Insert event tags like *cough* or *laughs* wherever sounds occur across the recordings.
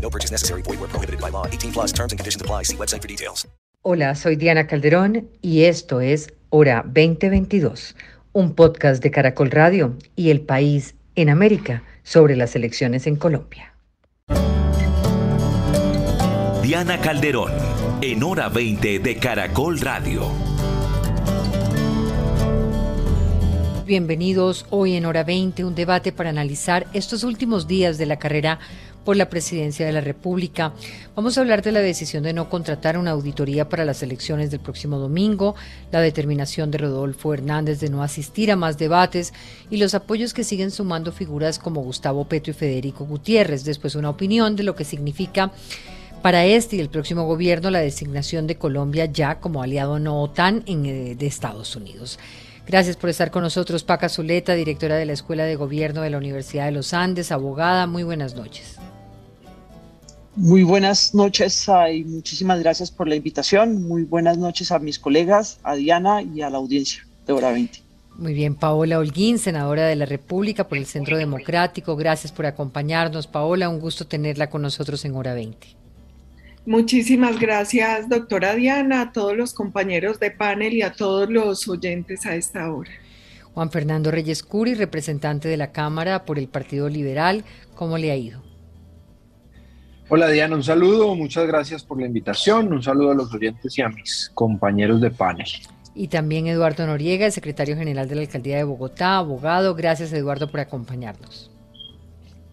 No purchase necessary. Void where prohibited by law. 18 plus terms and conditions apply. See website for details. Hola, soy Diana Calderón y esto es Hora 2022, un podcast de Caracol Radio y El País en América sobre las elecciones en Colombia. Diana Calderón, en Hora 20 de Caracol Radio. Bienvenidos hoy en Hora 20, un debate para analizar estos últimos días de la carrera por la presidencia de la República. Vamos a hablar de la decisión de no contratar una auditoría para las elecciones del próximo domingo, la determinación de Rodolfo Hernández de no asistir a más debates y los apoyos que siguen sumando figuras como Gustavo Petro y Federico Gutiérrez. Después una opinión de lo que significa para este y el próximo gobierno la designación de Colombia ya como aliado no OTAN en, eh, de Estados Unidos. Gracias por estar con nosotros, Paca Zuleta, directora de la Escuela de Gobierno de la Universidad de los Andes, abogada. Muy buenas noches. Muy buenas noches y muchísimas gracias por la invitación. Muy buenas noches a mis colegas, a Diana y a la audiencia de Hora 20. Muy bien, Paola Holguín, senadora de la República por el Centro Democrático. Gracias por acompañarnos, Paola. Un gusto tenerla con nosotros en Hora 20. Muchísimas gracias, doctora Diana, a todos los compañeros de panel y a todos los oyentes a esta hora. Juan Fernando Reyes Curi, representante de la Cámara por el Partido Liberal, ¿cómo le ha ido? Hola Diana, un saludo, muchas gracias por la invitación, un saludo a los oyentes y a mis compañeros de panel. Y también Eduardo Noriega, secretario general de la Alcaldía de Bogotá, abogado. Gracias Eduardo por acompañarnos.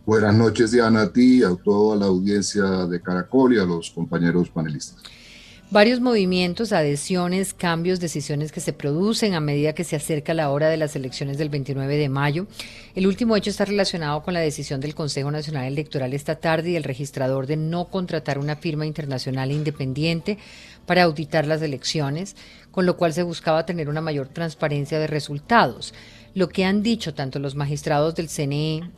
Buenas noches Diana, a ti, a toda la audiencia de Caracol y a los compañeros panelistas. Varios movimientos, adhesiones, cambios, decisiones que se producen a medida que se acerca la hora de las elecciones del 29 de mayo. El último hecho está relacionado con la decisión del Consejo Nacional Electoral esta tarde y el registrador de no contratar una firma internacional independiente para auditar las elecciones, con lo cual se buscaba tener una mayor transparencia de resultados. Lo que han dicho tanto los magistrados del CNE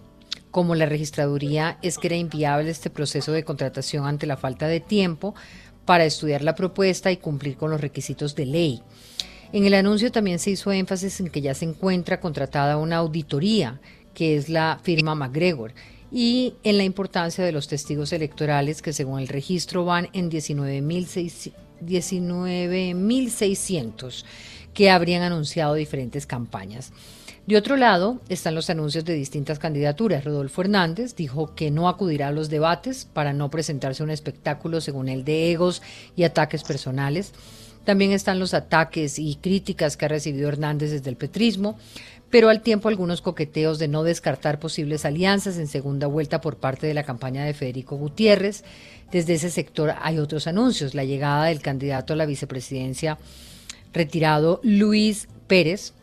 como la registraduría es que era inviable este proceso de contratación ante la falta de tiempo para estudiar la propuesta y cumplir con los requisitos de ley. En el anuncio también se hizo énfasis en que ya se encuentra contratada una auditoría, que es la firma McGregor, y en la importancia de los testigos electorales, que según el registro van en 19.600, que habrían anunciado diferentes campañas. De otro lado, están los anuncios de distintas candidaturas. Rodolfo Hernández dijo que no acudirá a los debates para no presentarse un espectáculo, según él, de egos y ataques personales. También están los ataques y críticas que ha recibido Hernández desde el petrismo, pero al tiempo algunos coqueteos de no descartar posibles alianzas en segunda vuelta por parte de la campaña de Federico Gutiérrez. Desde ese sector hay otros anuncios, la llegada del candidato a la vicepresidencia retirado Luis Pérez,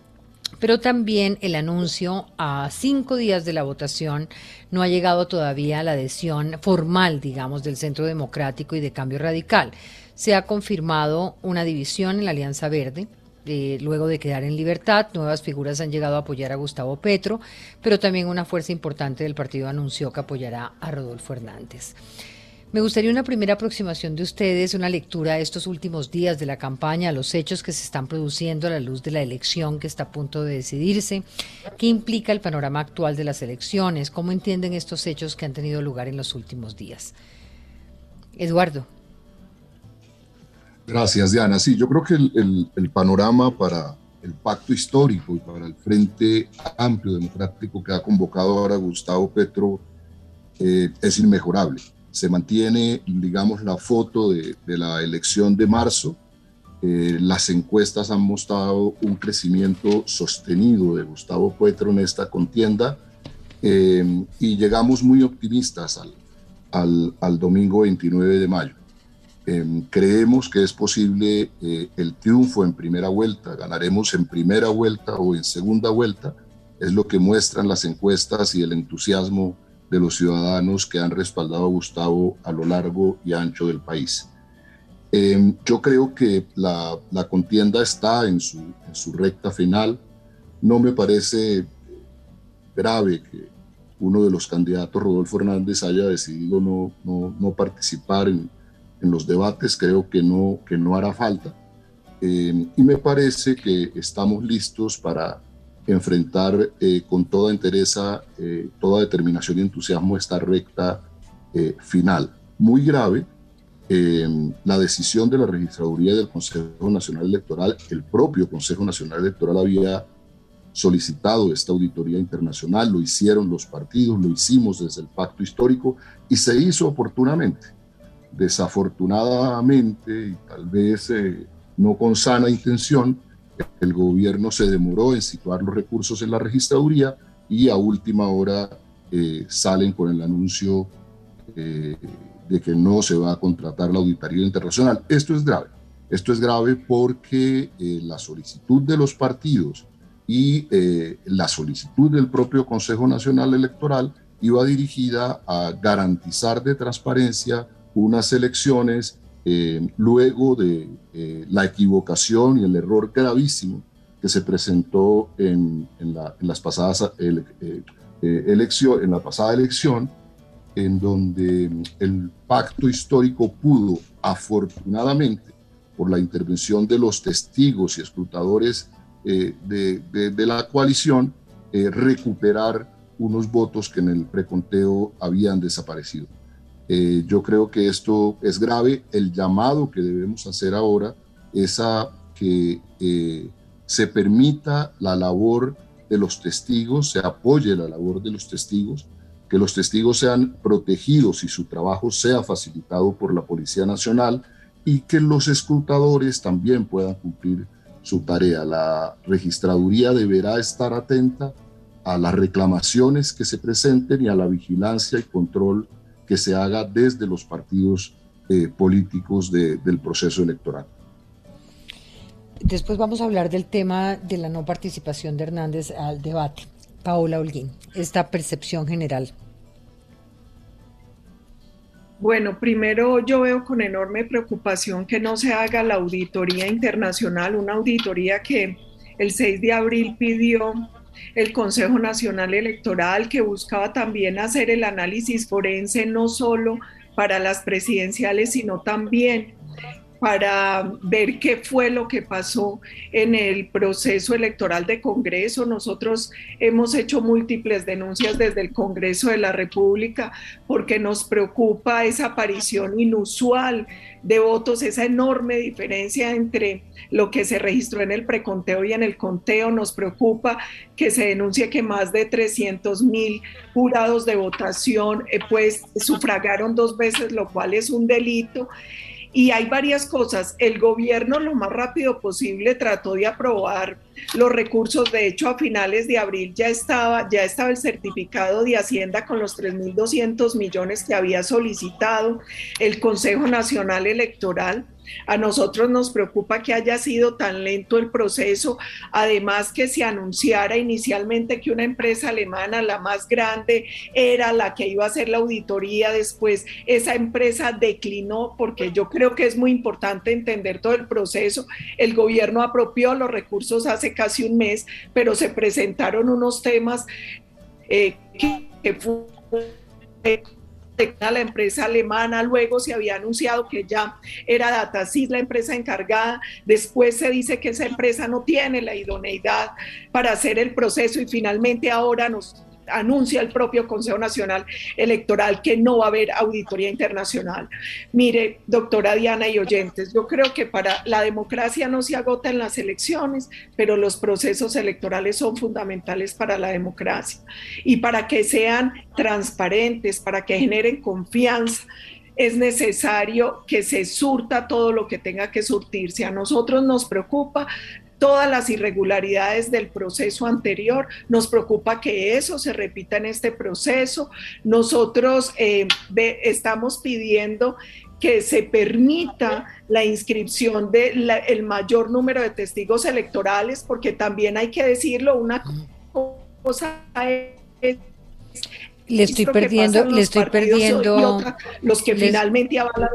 pero también el anuncio a cinco días de la votación no ha llegado todavía a la adhesión formal, digamos, del Centro Democrático y de Cambio Radical. Se ha confirmado una división en la Alianza Verde. Eh, luego de quedar en libertad, nuevas figuras han llegado a apoyar a Gustavo Petro, pero también una fuerza importante del partido anunció que apoyará a Rodolfo Hernández. Me gustaría una primera aproximación de ustedes, una lectura de estos últimos días de la campaña, los hechos que se están produciendo a la luz de la elección que está a punto de decidirse. ¿Qué implica el panorama actual de las elecciones? ¿Cómo entienden estos hechos que han tenido lugar en los últimos días? Eduardo. Gracias, Diana. Sí, yo creo que el, panorama para el pacto histórico y para el Frente Amplio Democrático que ha convocado ahora Gustavo Petro eh, es inmejorable se mantiene, digamos, la foto de, la elección de marzo. Eh, las encuestas han mostrado un crecimiento sostenido de Gustavo Petro en esta contienda eh, y llegamos muy optimistas al, al, al domingo 29 de mayo. Em, creemos que es posible eh, el triunfo en primera vuelta, ganaremos en primera vuelta o en segunda vuelta, es lo que muestran las encuestas y el entusiasmo de los ciudadanos que han respaldado a Gustavo a lo largo y ancho del país. Em, yo creo que la, la contienda está en su, en su, recta final. No me parece grave que uno de los candidatos, Rodolfo Hernández, haya decidido no, no, no participar en, en los debates, creo que no, que no hará falta. Eh, y me parece que estamos listos para enfrentar eh, con toda entereza, eh, toda determinación y entusiasmo esta recta final. Muy grave la decisión de la registraduría del Consejo Nacional Electoral, el propio Consejo Nacional Electoral había solicitado esta auditoría internacional, lo hicieron los partidos, lo hicimos desde el pacto histórico y se hizo oportunamente. Desafortunadamente, y tal vez eh, no con sana intención, el gobierno se demoró en situar los recursos en la registraduría y a última hora eh, salen con el anuncio eh, de que no se va a contratar la auditoría internacional. Esto es grave. Esto es grave porque la solicitud de los partidos y la solicitud del propio Consejo Nacional Electoral iba dirigida a garantizar de transparencia unas elecciones eh, luego de eh, la equivocación y el error gravísimo que se presentó en, las pasadas eh, elección, en la pasada elección, en donde el pacto histórico pudo, afortunadamente, por la intervención de los testigos y escrutadores de, de, la coalición, recuperar unos votos que en el preconteo habían desaparecido. Eh, yo creo que esto es grave. El llamado que debemos hacer ahora es que eh, se permita la labor de los testigos, se apoye la labor de los testigos, que los testigos sean protegidos y su trabajo sea facilitado por la Policía Nacional y que los escrutadores también puedan cumplir su tarea. La registraduría deberá estar atenta a las reclamaciones que se presenten y a la vigilancia y control que se haga desde los partidos eh, políticos del proceso electoral. Después vamos a hablar del tema de la no participación de Hernández al debate. Paola Holguín, esta percepción general. Bueno, primero yo veo con enorme preocupación que no se haga la auditoría internacional, una auditoría que el 6 de abril pidió el Consejo Nacional Electoral, que buscaba también hacer el análisis forense no solo para las presidenciales, sino también para ver qué fue lo que pasó en el proceso electoral de Congreso. Nosotros hemos hecho múltiples denuncias desde el Congreso de la República porque nos preocupa esa aparición inusual de votos, esa enorme diferencia entre lo que se registró en el preconteo y en el conteo. Nos preocupa que se denuncie que más de 300 mil jurados de votación eh, pues sufragaron dos veces, lo cual es un delito. Y hay varias cosas. El gobierno lo más rápido posible trató de aprobar los recursos. De hecho, a finales de abril ya estaba, ya estaba el certificado de Hacienda con los 3.200 millones que había solicitado el Consejo Nacional Electoral a nosotros nos preocupa que haya sido tan lento el proceso, además que se anunciara inicialmente que una empresa alemana, la más grande, era la que iba a hacer la auditoría, después esa empresa declinó, porque yo creo que es muy importante entender todo el proceso. El gobierno apropió los recursos hace casi un mes, pero se presentaron unos temas eh, que, fue a la empresa alemana, luego se había anunciado que ya era Datasys la empresa encargada, después se dice que esa empresa no tiene la idoneidad para hacer el proceso y finalmente ahora nos anuncia el propio Consejo Nacional Electoral que no va a haber auditoría internacional. Mire, doctora Diana y oyentes, yo creo que para la democracia no se agota en las elecciones, pero los procesos electorales son fundamentales para la democracia y para que sean transparentes, para que generen confianza es necesario que se surta todo lo que tenga que surtirse. A nosotros nos preocupa todas las irregularidades del proceso anterior. Nos preocupa que eso se repita en este proceso. Nosotros eh, estamos pidiendo que se permita la inscripción del el mayor número de testigos electorales, porque también hay que decirlo, una cosa es le estoy perdiendo, le estoy perdiendo los que finalmente avalan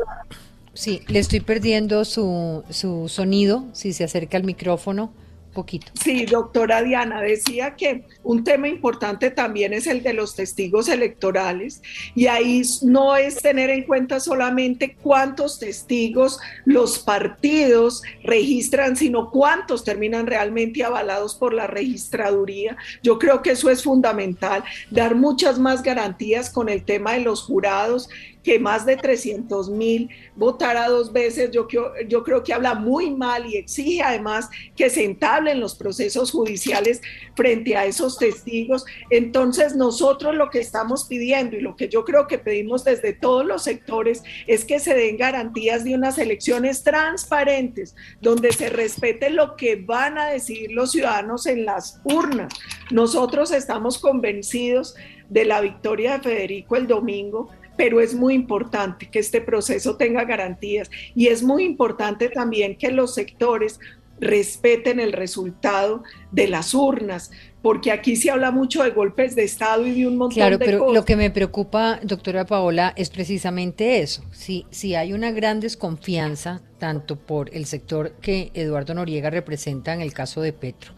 Sí, le estoy perdiendo su, su sonido, si se acerca al micrófono poquito. Sí, doctora Diana, decía que un tema importante también es el de los testigos electorales y ahí no es tener en cuenta solamente cuántos testigos los partidos registran, sino cuántos terminan realmente avalados por la registraduría. Yo creo que eso es fundamental, dar muchas más garantías con el tema de los jurados que más de 300 mil votara dos veces, yo, yo creo que habla muy mal y exige además que se entablen los procesos judiciales frente a esos testigos. Entonces nosotros lo que estamos pidiendo y lo que yo creo que pedimos desde todos los sectores es que se den garantías de unas elecciones transparentes, donde se respete lo que van a decidir los ciudadanos en las urnas. Nosotros estamos convencidos de la victoria de Federico el domingo pero es muy importante que este proceso tenga garantías y es muy importante también que los sectores respeten el resultado de las urnas, porque aquí se habla mucho de golpes de Estado y de un montón claro, de pero cosas. Lo que me preocupa, doctora Paola, es precisamente eso. Si, si hay una gran desconfianza, tanto por el sector que Eduardo Noriega representa en el caso de Petro,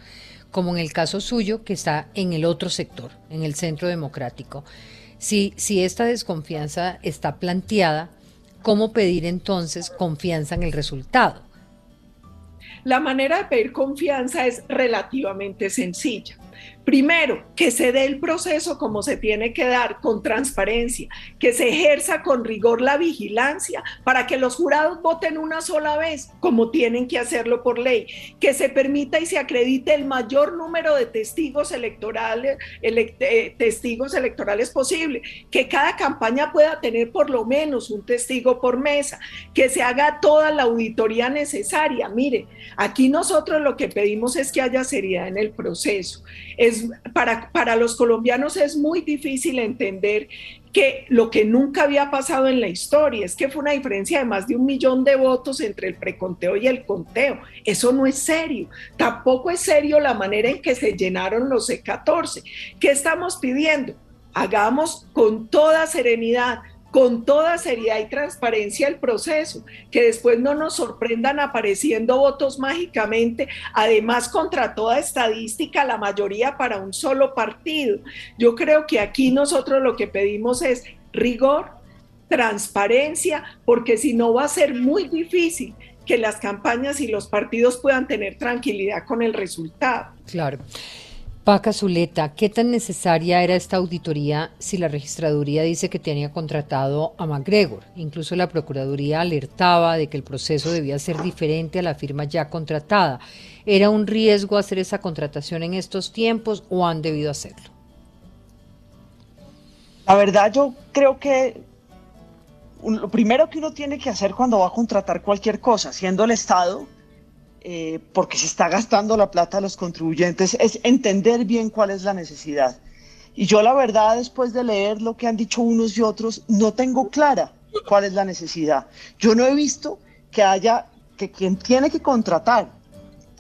como en el caso suyo, que está en el otro sector, en el centro democrático. Si, esta desconfianza está planteada, ¿cómo pedir entonces confianza en el resultado? La manera de pedir confianza es relativamente sencilla. Primero, que se dé el proceso como se tiene que dar, con transparencia, que se ejerza con rigor la vigilancia para que los jurados voten una sola vez, como tienen que hacerlo por ley, que se permita y se acredite el mayor número de testigos electorales, eh, testigos electorales posible, que cada campaña pueda tener por lo menos un testigo por mesa, que se haga toda la auditoría necesaria. Mire, aquí nosotros lo que pedimos es que haya seriedad en el proceso. Es para, para los colombianos es muy difícil entender que lo que nunca había pasado en la historia es que fue una diferencia de más de un millón de votos entre el preconteo y el conteo. Eso no es serio. Tampoco es serio la manera en que se llenaron los C14. ¿Qué estamos pidiendo? Hagamos con toda serenidad con toda seriedad y transparencia el proceso, que después no nos sorprendan apareciendo votos mágicamente, además contra toda estadística, la mayoría para un solo partido. Yo creo que aquí nosotros lo que pedimos es rigor, transparencia, porque si no va a ser muy difícil que las campañas y los partidos puedan tener tranquilidad con el resultado. Claro. Paca Zuleta, ¿qué tan necesaria era esta auditoría si la registraduría dice que tenía contratado a MacGregor? Incluso la Procuraduría alertaba de que el proceso debía ser diferente a la firma ya contratada. ¿Era un riesgo hacer esa contratación en estos tiempos o han debido hacerlo? La verdad yo creo que lo primero que uno tiene que hacer cuando va a contratar cualquier cosa, siendo el Estado, eh, porque se está gastando la plata de los contribuyentes, es entender bien cuál es la necesidad. Y yo la verdad, después de leer lo que han dicho unos y otros, no tengo clara cuál es la necesidad. Yo no he visto que haya, que quien tiene que contratar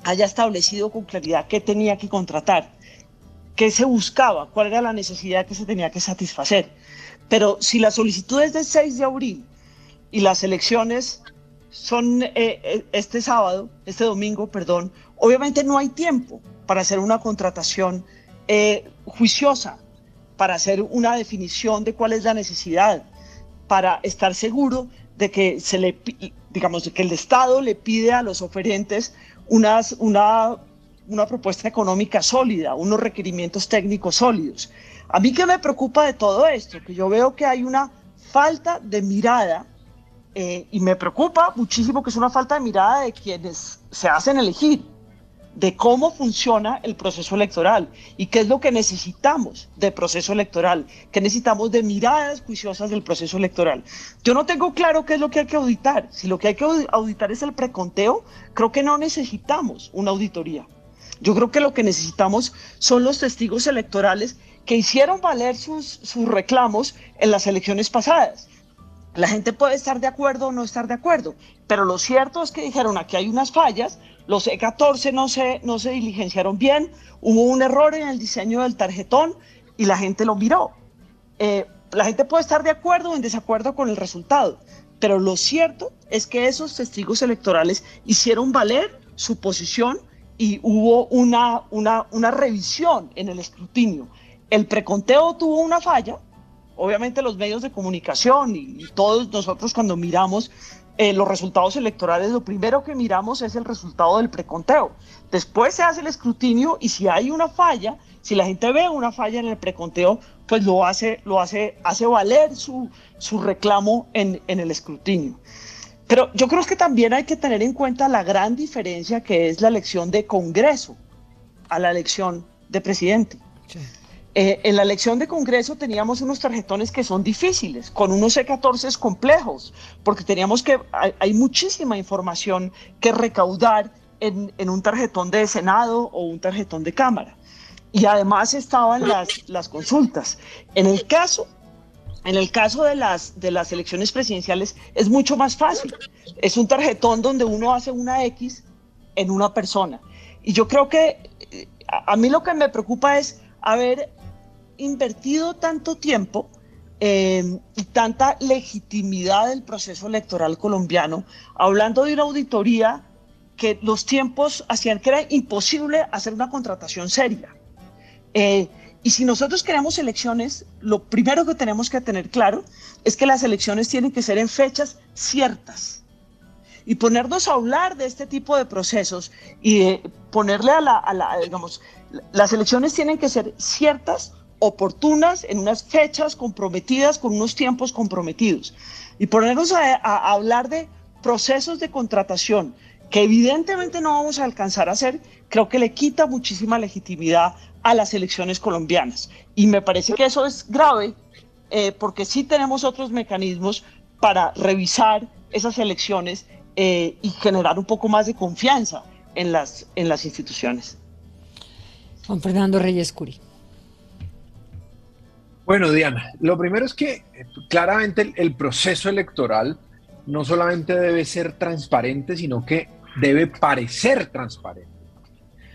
haya establecido con claridad qué tenía que contratar, qué se buscaba, cuál era la necesidad que se tenía que satisfacer. Pero si la solicitud es del 6 de abril y las elecciones son eh, eh, este sábado, este domingo, perdón, obviamente no hay tiempo para hacer una contratación eh, juiciosa, para hacer una definición de cuál es la necesidad, para estar seguro de que se le, digamos, de que el Estado le pide a los oferentes unas, una, una propuesta económica sólida, unos requerimientos técnicos sólidos. A mí que me preocupa de todo esto, que yo veo que hay una falta de mirada eh, y me preocupa muchísimo que es una falta de mirada de quienes se hacen elegir, de cómo funciona el proceso electoral y qué es lo que necesitamos de proceso electoral, qué necesitamos de miradas juiciosas del proceso electoral. Yo no tengo claro qué es lo que hay que auditar. Si lo que hay que auditar es el preconteo, creo que no necesitamos una auditoría. Yo creo que lo que necesitamos son los testigos electorales que hicieron valer sus, sus reclamos en las elecciones pasadas. La gente puede estar de acuerdo o no estar de acuerdo, pero lo cierto es que dijeron aquí hay unas fallas, los E14 no se, no se diligenciaron bien, hubo un error en el diseño del tarjetón y la gente lo miró. Eh, la gente puede estar de acuerdo o en desacuerdo con el resultado, pero lo cierto es que esos testigos electorales hicieron valer su posición y hubo una, una, una revisión en el escrutinio. El preconteo tuvo una falla, obviamente los medios de comunicación y, todos nosotros cuando miramos eh, los resultados electorales, lo primero que miramos es el resultado del preconteo. Después se hace el escrutinio y si hay una falla, si la gente ve una falla en el preconteo, pues lo hace, lo hace, hace valer su, su reclamo en, en el escrutinio. Pero yo creo que también hay que tener en cuenta la gran diferencia que es la elección de Congreso a la elección de presidente. Eh, en la elección de Congreso teníamos unos tarjetones que son difíciles, con unos C14 complejos, porque teníamos que, hay, muchísima información que recaudar en, en, un tarjetón de Senado o un tarjetón de Cámara. Y además estaban las, las consultas. En el caso en el caso de las, de las elecciones presidenciales es mucho más fácil. Es un tarjetón donde uno hace una X en una persona. Y yo creo que eh, a, mí lo que me preocupa es haber invertido tanto tiempo em, y tanta legitimidad del proceso electoral colombiano, hablando de una auditoría que los tiempos hacían que era imposible hacer una contratación seria. Eh, y si nosotros queremos elecciones, lo primero que tenemos que tener claro es que las elecciones tienen que ser en fechas ciertas. Y ponernos a hablar de este tipo de procesos y ponerle a la, a la, digamos, las elecciones tienen que ser ciertas, oportunas, en unas fechas comprometidas, con unos tiempos comprometidos. Y ponernos a, hablar de procesos de contratación que evidentemente no vamos a alcanzar a hacer, creo que le quita muchísima legitimidad a las elecciones colombianas. Y me parece que eso es grave eh, porque sí tenemos otros mecanismos para revisar esas elecciones eh, y generar un poco más de confianza en las, en las instituciones. Juan Fernando Reyes Curi. Bueno, Diana, lo primero es que eh, claramente el proceso electoral no solamente debe ser transparente, sino que debe parecer transparente.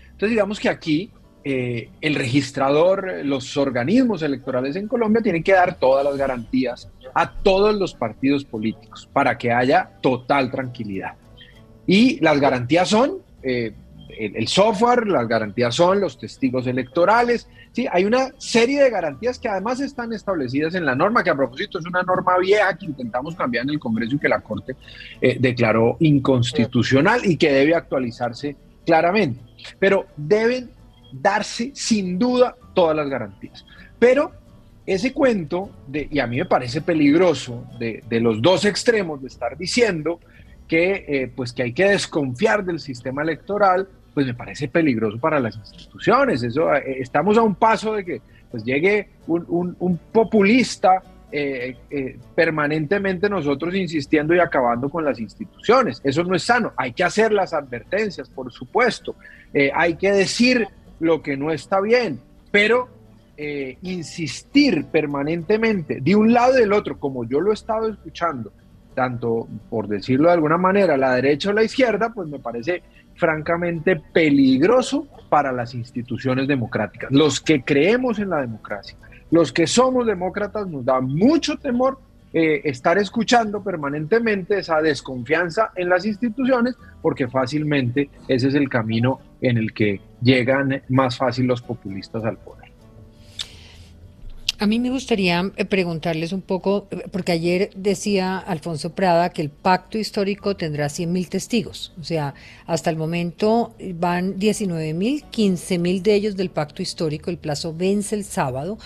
Entonces digamos que aquí eh, el registrador, los organismos electorales en Colombia tienen que dar todas las garantías a todos los partidos políticos para que haya total tranquilidad. Y las garantías son eh, el, software, las garantías son los testigos electorales. Sí, hay una serie de garantías que además están establecidas en la norma, que a propósito es una norma vieja que intentamos cambiar en el Congreso y que la Corte eh, declaró inconstitucional y que debe actualizarse claramente. Pero deben darse sin duda todas las garantías. Pero ese cuento, de, y a mí me parece peligroso, de, los dos extremos de estar diciendo que, eh, pues que hay que desconfiar del sistema electoral, pues me parece peligroso para las instituciones. Eso, eh, estamos a un paso de que pues, llegue un, populista eh, permanentemente nosotros insistiendo y acabando con las instituciones. Eso no es sano. Hay que hacer las advertencias, por supuesto. hay que decir lo que no está bien, pero eh, insistir permanentemente de un lado y del otro, como yo lo he estado escuchando, tanto por decirlo de alguna manera, la derecha o la izquierda, pues me parece francamente peligroso para las instituciones democráticas. Los que creemos en la democracia, los que somos demócratas, nos da mucho temor eh, estar escuchando permanentemente esa desconfianza en las instituciones, porque fácilmente ese es el camino en el que llegan más fácil los populistas al poder. A mí me gustaría eh, preguntarles un poco, eh, porque ayer decía Alfonso Prada que el pacto histórico tendrá 100.000 testigos. O sea, hasta el momento van 19.000, 15.000 de ellos del pacto histórico. El plazo vence el sábado.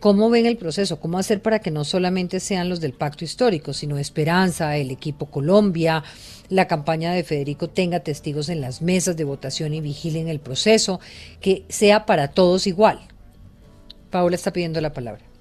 ¿Cómo ven el proceso? ¿Cómo hacer para que no solamente sean los del pacto histórico, sino Esperanza, el equipo Colombia, la campaña de Federico tenga testigos en las mesas de votación y vigilen el proceso, que sea para todos igual? Paula está pidiendo la palabra.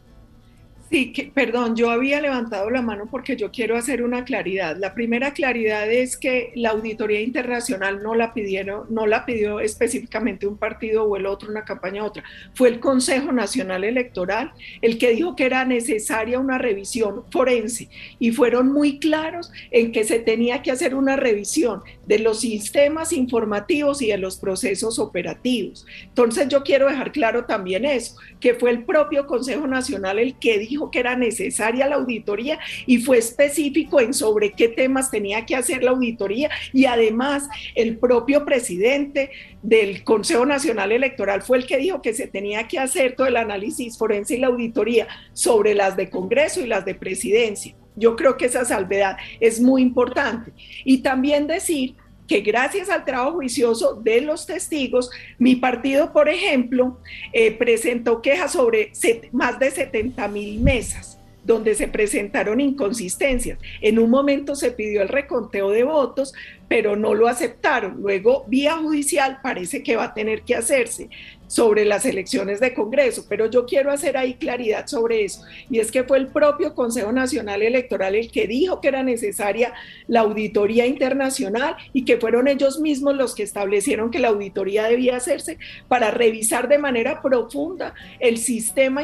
Sí, perdón, yo había levantado la mano porque yo quiero hacer una claridad. La primera claridad es que la auditoría internacional no la pidieron, no la pidió específicamente un partido o el otro, una campaña u otra. Fue el Consejo Nacional Electoral el que dijo que era necesaria una revisión forense y fueron muy claros en que se tenía que hacer una revisión de los sistemas informativos y de los procesos operativos. Entonces yo quiero dejar claro también eso, que fue el propio Consejo Nacional el que dijo que era necesaria la auditoría y fue específico en sobre qué temas tenía que hacer la auditoría y además el propio presidente del Consejo Nacional Electoral fue el que dijo que se tenía que hacer todo el análisis forense y la auditoría sobre las de Congreso y las de presidencia. Yo creo que esa salvedad es muy importante. Y también decir que gracias al trabajo juicioso de los testigos, mi partido, por ejemplo, eh, presentó quejas sobre más de 70 mil mesas donde se presentaron inconsistencias. En un momento se pidió el reconteo de votos, pero no lo aceptaron. Luego, vía judicial, parece que va a tener que hacerse sobre las elecciones de Congreso, pero yo quiero hacer ahí claridad sobre eso. Y es que fue el propio Consejo Nacional Electoral el que dijo que era necesaria la auditoría internacional y que fueron ellos mismos los que establecieron que la auditoría debía hacerse para revisar de manera profunda el sistema,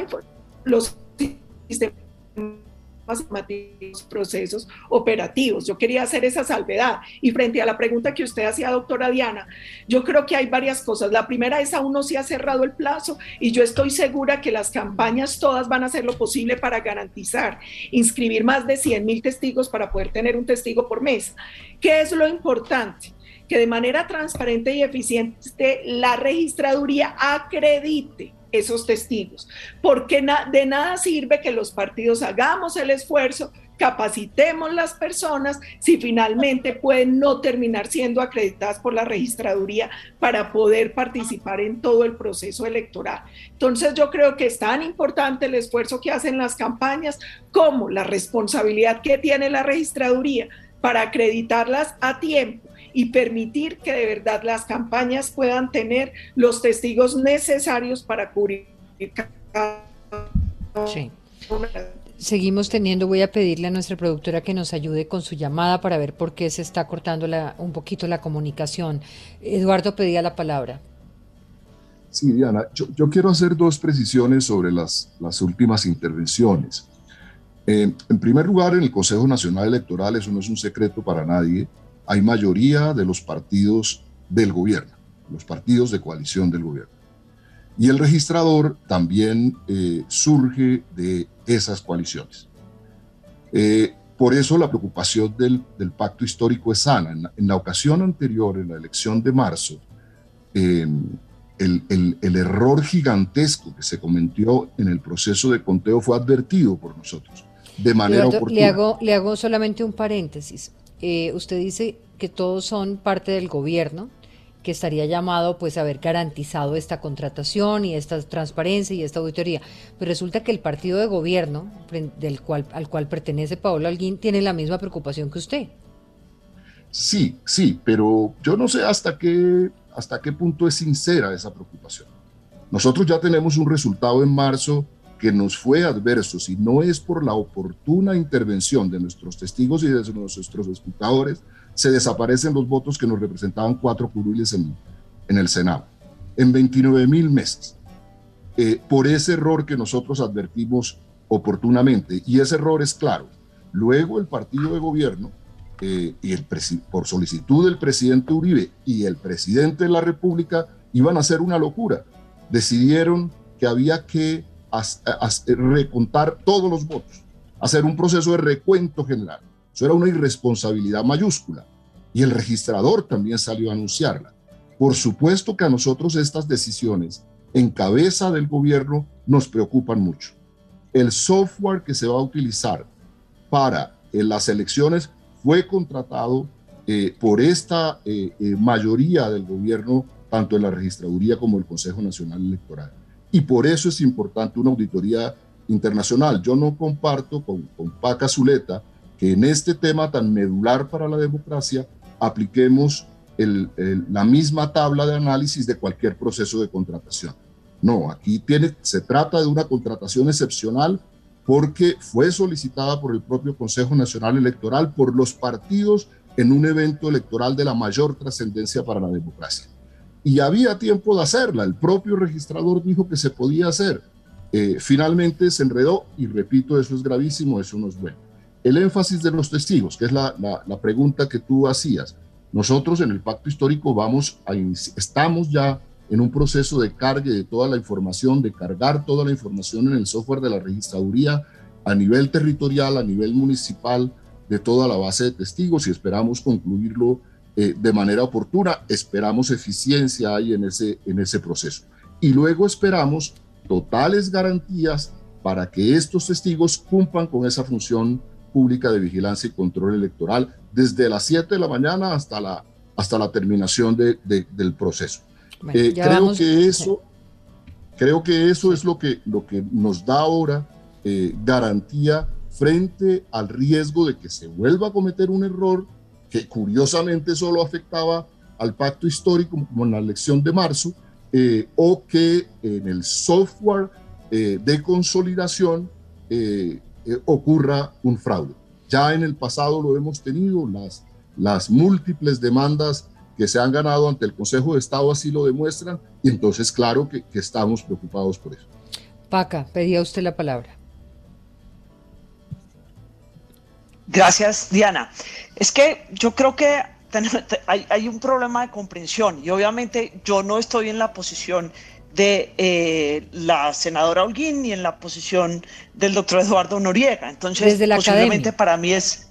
los sistemas procesos operativos. Yo quería hacer esa salvedad. Y frente a la pregunta que usted hacía, doctora Diana, yo creo que hay varias cosas. La primera es aún no se ha cerrado el plazo y yo estoy segura que las campañas todas van a hacer lo posible para garantizar inscribir más de 100 mil testigos para poder tener un testigo por mes. ¿Qué es lo importante? Que de manera transparente y eficiente la registraduría acredite esos testigos, porque de nada sirve que los partidos hagamos el esfuerzo, capacitemos las personas si finalmente pueden no terminar siendo acreditadas por la registraduría para poder participar en todo el proceso electoral. Entonces yo creo que es tan importante el esfuerzo que hacen las campañas como la responsabilidad que tiene la registraduría para acreditarlas a tiempo y permitir que de verdad las campañas puedan tener los testigos necesarios para cubrir cada sí. Seguimos teniendo, voy a pedirle a nuestra productora que nos ayude con su llamada para ver por qué se está cortando la, un poquito la comunicación. Eduardo pedía la palabra. Sí, Diana, yo, quiero hacer dos precisiones sobre las, las últimas intervenciones. Eh, en primer lugar, en el Consejo Nacional Electoral, eso no es un secreto para nadie, hay mayoría de los partidos del gobierno, los partidos de coalición del gobierno. Y el registrador también eh, surge de esas coaliciones. Eh, por eso la preocupación del, pacto histórico es sana. En la, ocasión anterior, en la elección de marzo, em, el, error gigantesco que se cometió en el proceso de conteo fue advertido por nosotros de manera oportuna. Le hago, le hago solamente un paréntesis. Eh, usted dice que todos son parte del gobierno, que estaría llamado pues a haber garantizado esta contratación y esta transparencia y esta auditoría. Pero resulta que el partido de gobierno del cual, al cual pertenece Paolo Alguín tiene la misma preocupación que usted. Sí, sí, pero yo no sé hasta qué, hasta qué punto es sincera esa preocupación. Nosotros ya tenemos un resultado en marzo que nos fue adverso, si no es por la oportuna intervención de nuestros testigos y de nuestros escrutadores, se desaparecen los votos que nos representaban cuatro curules en, en el Senado, en 29 mil meses, eh, por ese error que nosotros advertimos oportunamente. Y ese error es claro. Luego el partido de gobierno, eh, y el por solicitud del presidente Uribe y el presidente de la República, iban a hacer una locura. Decidieron que había que recontar todos los votos, hacer un proceso de recuento general. Eso era una irresponsabilidad mayúscula. Y el registrador también salió a anunciarla. Por supuesto que a nosotros estas decisiones en cabeza del gobierno nos preocupan mucho. el software que se va a utilizar para las elecciones fue contratado eh, por esta eh, eh, mayoría del gobierno, tanto en la registraduría como el Consejo Nacional Electoral. Y por eso es importante una auditoría internacional. Yo no comparto con, Paca Zuleta que en este tema tan medular para la democracia apliquemos la misma tabla de análisis de cualquier proceso de contratación. No, aquí se trata de una contratación excepcional porque fue solicitada por el propio Consejo Nacional Electoral, por los partidos en un evento electoral de la mayor trascendencia para la democracia. Y había tiempo de hacerla, el propio registrador dijo que se podía hacer. Eh, finalmente se enredó y repito, eso es gravísimo, eso no es bueno. El énfasis de los testigos, que es la, la pregunta que tú hacías. Nosotros en el pacto histórico vamos a, estamos ya en un proceso de carga de toda la información, de cargar toda la información en el software de la registraduría a nivel territorial, a nivel municipal, de toda la base de testigos y esperamos concluirlo eh, de manera oportuna. Esperamos eficiencia ahí en ese, en ese proceso. Y luego esperamos totales garantías para que estos testigos cumplan con esa función pública de vigilancia y control electoral desde las 7 de la mañana hasta la, hasta la terminación de, del proceso. Eh, creo, que eso, creo que eso es lo que, lo que nos da ahora eh, garantía frente al riesgo de que se vuelva a cometer un error que curiosamente solo afectaba al pacto histórico como en la elección de marzo, eh, o que en el software de consolidación ocurra un fraude. Ya en el pasado lo hemos tenido, las, las múltiples demandas que se han ganado ante el Consejo de Estado así lo demuestran, y entonces claro que, que estamos preocupados por eso. Paca, pedía usted la palabra. Gracias, Diana. Es que yo creo que hay, hay, un problema de comprensión y obviamente yo no estoy en la posición de eh, la senadora Holguín y en la posición del doctor Eduardo Noriega. Entonces, posiblemente para mí es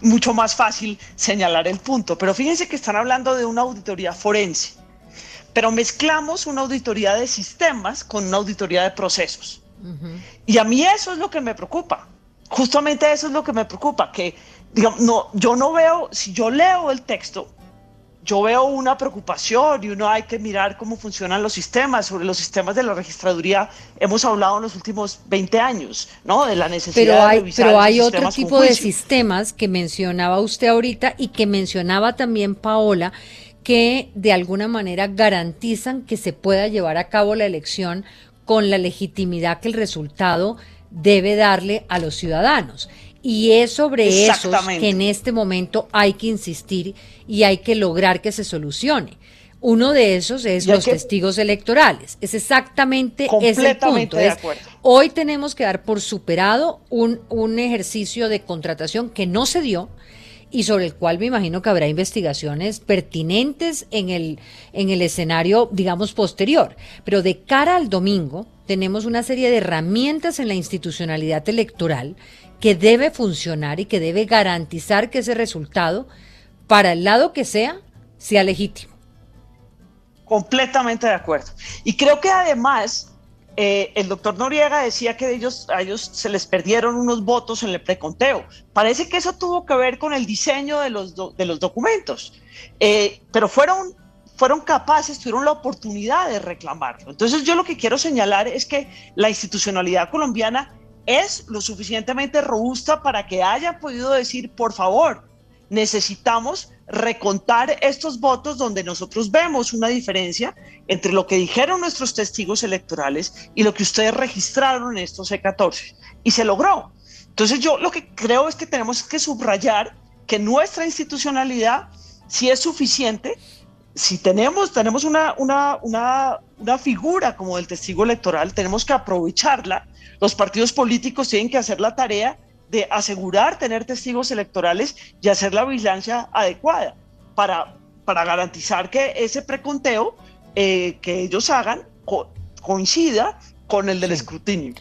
mucho más fácil señalar el punto. Pero fíjense que están hablando de una auditoría forense, pero mezclamos una auditoría de sistemas con una auditoría de procesos. Y a mí eso es lo que me preocupa. Justamente eso es lo que me preocupa, que digamos, no, yo no veo, si yo leo el texto, yo veo una preocupación y uno hay que mirar cómo funcionan los sistemas. Sobre los sistemas de la registraduría hemos hablado en los últimos 20 años, ¿no? De la necesidad pero hay, de Pero hay otro tipo de sistemas que mencionaba usted ahorita y que mencionaba también Paola, que de alguna manera garantizan que se pueda llevar a cabo la elección con la legitimidad que el resultado debe darle a los ciudadanos. Y es sobre eso que en este momento hay que insistir y hay que lograr que se solucione. Uno de esos es los testigos electorales. Es exactamente ese punto. hoy tenemos que dar por superado un, un ejercicio de contratación que no se dio y sobre el cual me imagino que habrá investigaciones pertinentes en el, en el escenario, digamos, posterior. Pero de cara al domingo, tenemos una serie de herramientas en la institucionalidad electoral que debe funcionar y que debe garantizar que ese resultado, para el lado que sea, sea legítimo. Completamente de acuerdo. Y creo que además eh, el doctor Noriega decía que ellos, a ellos se les perdieron unos votos en el preconteo. Parece que eso tuvo que ver con el diseño de los, documentos, eh, pero fueron, fueron capaces, tuvieron la oportunidad de reclamarlo. Entonces yo lo que quiero señalar es que la institucionalidad colombiana es lo suficientemente robusta para que haya podido decir, por favor, necesitamos recontar estos votos donde nosotros vemos una diferencia entre lo que dijeron nuestros testigos electorales y lo que ustedes registraron en estos C14. Y se logró. Entonces yo lo que creo es que tenemos que subrayar que nuestra institucionalidad si es suficiente, si tenemos, tenemos una, una, una, una figura como el testigo electoral, tenemos que aprovecharla los partidos políticos tienen que hacer la tarea de asegurar tener testigos electorales y hacer la vigilancia adecuada para, para garantizar que ese preconteo eh, que ellos hagan coincida con el del escrutinio.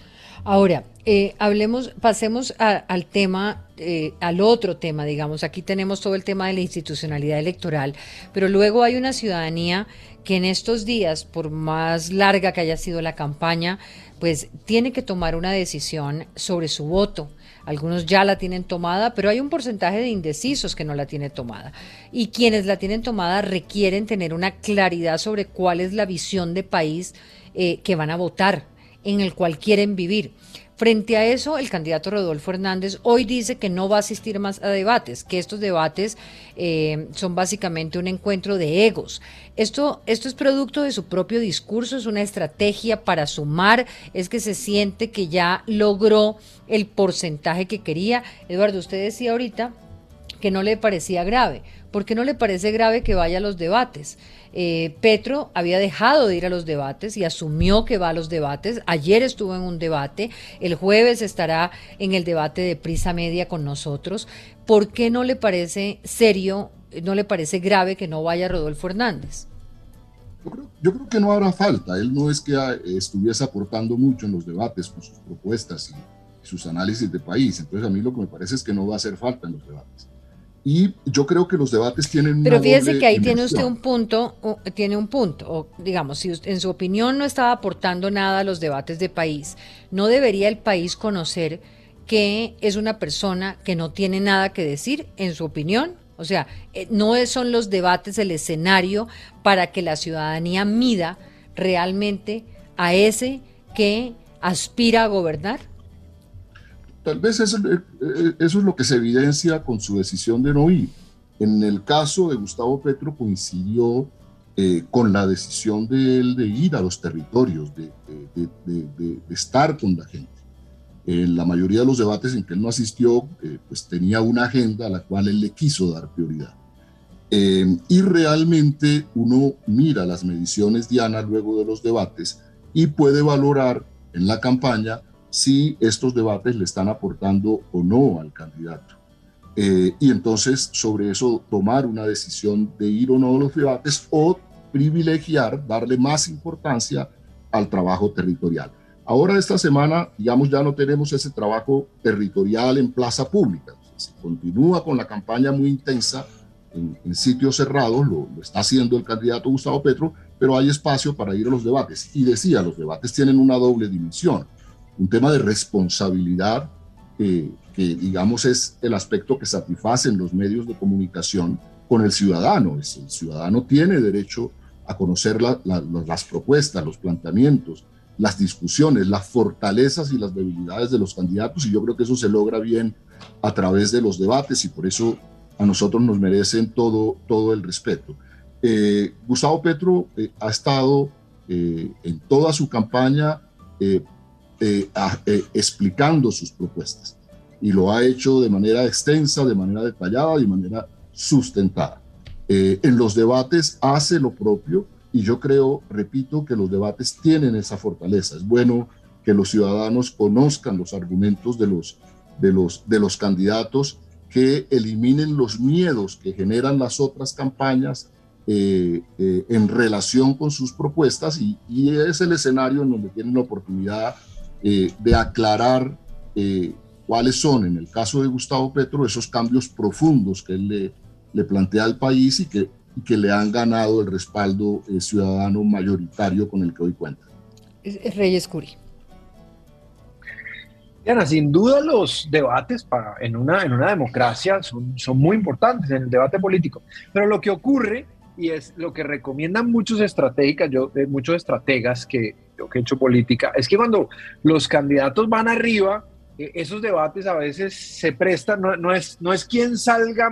Ahora, eh, hablemos, pasemos al tema, eh, al otro tema, digamos. Aquí tenemos todo el tema de la institucionalidad electoral, pero luego hay una ciudadanía que en estos días, por más larga que haya sido la campaña, pues tiene que tomar una decisión sobre su voto. Algunos ya la tienen tomada, pero hay un porcentaje de indecisos que no la tiene tomada. Y quienes la tienen tomada requieren tener una claridad sobre cuál es la visión de país eh, que van a votar en el cual quieren vivir. Frente a eso, el candidato Rodolfo Hernández hoy dice que no va a asistir más a debates, que estos debates eh, son básicamente un encuentro de egos. Esto, esto es producto de su propio discurso, es una estrategia para sumar, es que se siente que ya logró el porcentaje que quería. Eduardo, usted decía ahorita que no le parecía grave. ¿Por qué no le parece grave que vaya a los debates? Eh, Petro había dejado de ir a los debates y asumió que va a los debates. Ayer estuvo en un debate, el jueves estará en el debate de Prisa Media con nosotros. ¿Por qué no le parece serio, no le parece grave que no vaya Rodolfo Hernández? Yo creo, que no habrá falta. Él no es que ah, estuviese aportando mucho en los debates con sus propuestas y sus análisis de país. Entonces a mí lo que me parece es que no va a hacer falta en los debates. Y yo creo que los debates tienen Pero fíjese que ahí tiene usted un punto, tiene un punto, o digamos, si en su opinión no estaba aportando nada a los debates de país, ¿no debería el país conocer que es una persona que no tiene nada que decir en su opinión? O sea, eh, no son los debates el escenario para que la ciudadanía mida realmente a ese que aspira a gobernar. Tal vez eso, eh, eh, eso, es lo que se evidencia con su decisión de no ir. En el caso de Gustavo Petro coincidió eh, con la decisión de él de ir a los territorios, de, de, estar con la gente. En la mayoría de los debates en que él no asistió, pues tenía una agenda a la cual él le quiso dar prioridad. y realmente uno mira las mediciones Diana luego de los debates y puede valorar en la campaña si estos debates le están aportando o no al candidato. Eh, y entonces sobre eso tomar una decisión de ir o no a los debates o privilegiar, darle más importancia al trabajo territorial. Ahora esta semana, digamos, ya no tenemos ese trabajo territorial en plaza pública. Se continúa con la campaña muy intensa en, sitios cerrados, lo, lo, está haciendo el candidato Gustavo Petro, pero hay espacio para ir a los debates. Y decía, los debates tienen una doble dimensión un tema de responsabilidad que digamos es el aspecto que satisfacen los medios de comunicación con el ciudadano. El ciudadano tiene derecho a conocer las propuestas, los planteamientos, las discusiones, las fortalezas y las debilidades de los candidatos y yo creo que eso se logra bien a través de los debates y por eso a nosotros nos merecen todo, todo el respeto. Eh, Gustavo Petro eh, ha estado eh, en toda su campaña eh, eh, explicando sus propuestas. Y lo ha hecho de manera extensa, de manera detallada, de manera sustentada. Eh, en los debates hace lo propio y yo creo, repito, que los debates tienen esa fortaleza. Es bueno que los ciudadanos conozcan los argumentos de los, de los, de los candidatos, que eliminen los miedos que generan las otras campañas en relación con sus propuestas y, y, es el escenario en donde tienen la oportunidad eh, de aclarar eh, cuáles son, en el caso de Gustavo Petro, esos cambios profundos que él le, le plantea al país y que, que le han ganado el respaldo eh, ciudadano mayoritario con el que hoy cuenta. Reyes Curi. Diana, sin duda los debates para, en, una, en una democracia son, son muy importantes en el debate político, pero lo que ocurre y es lo que recomiendan muchos estratégicas, yo, muchos estrategas que, yo que he hecho política, es que cuando los candidatos van arriba, eh, esos debates a veces se prestan, no, es, no es quién salga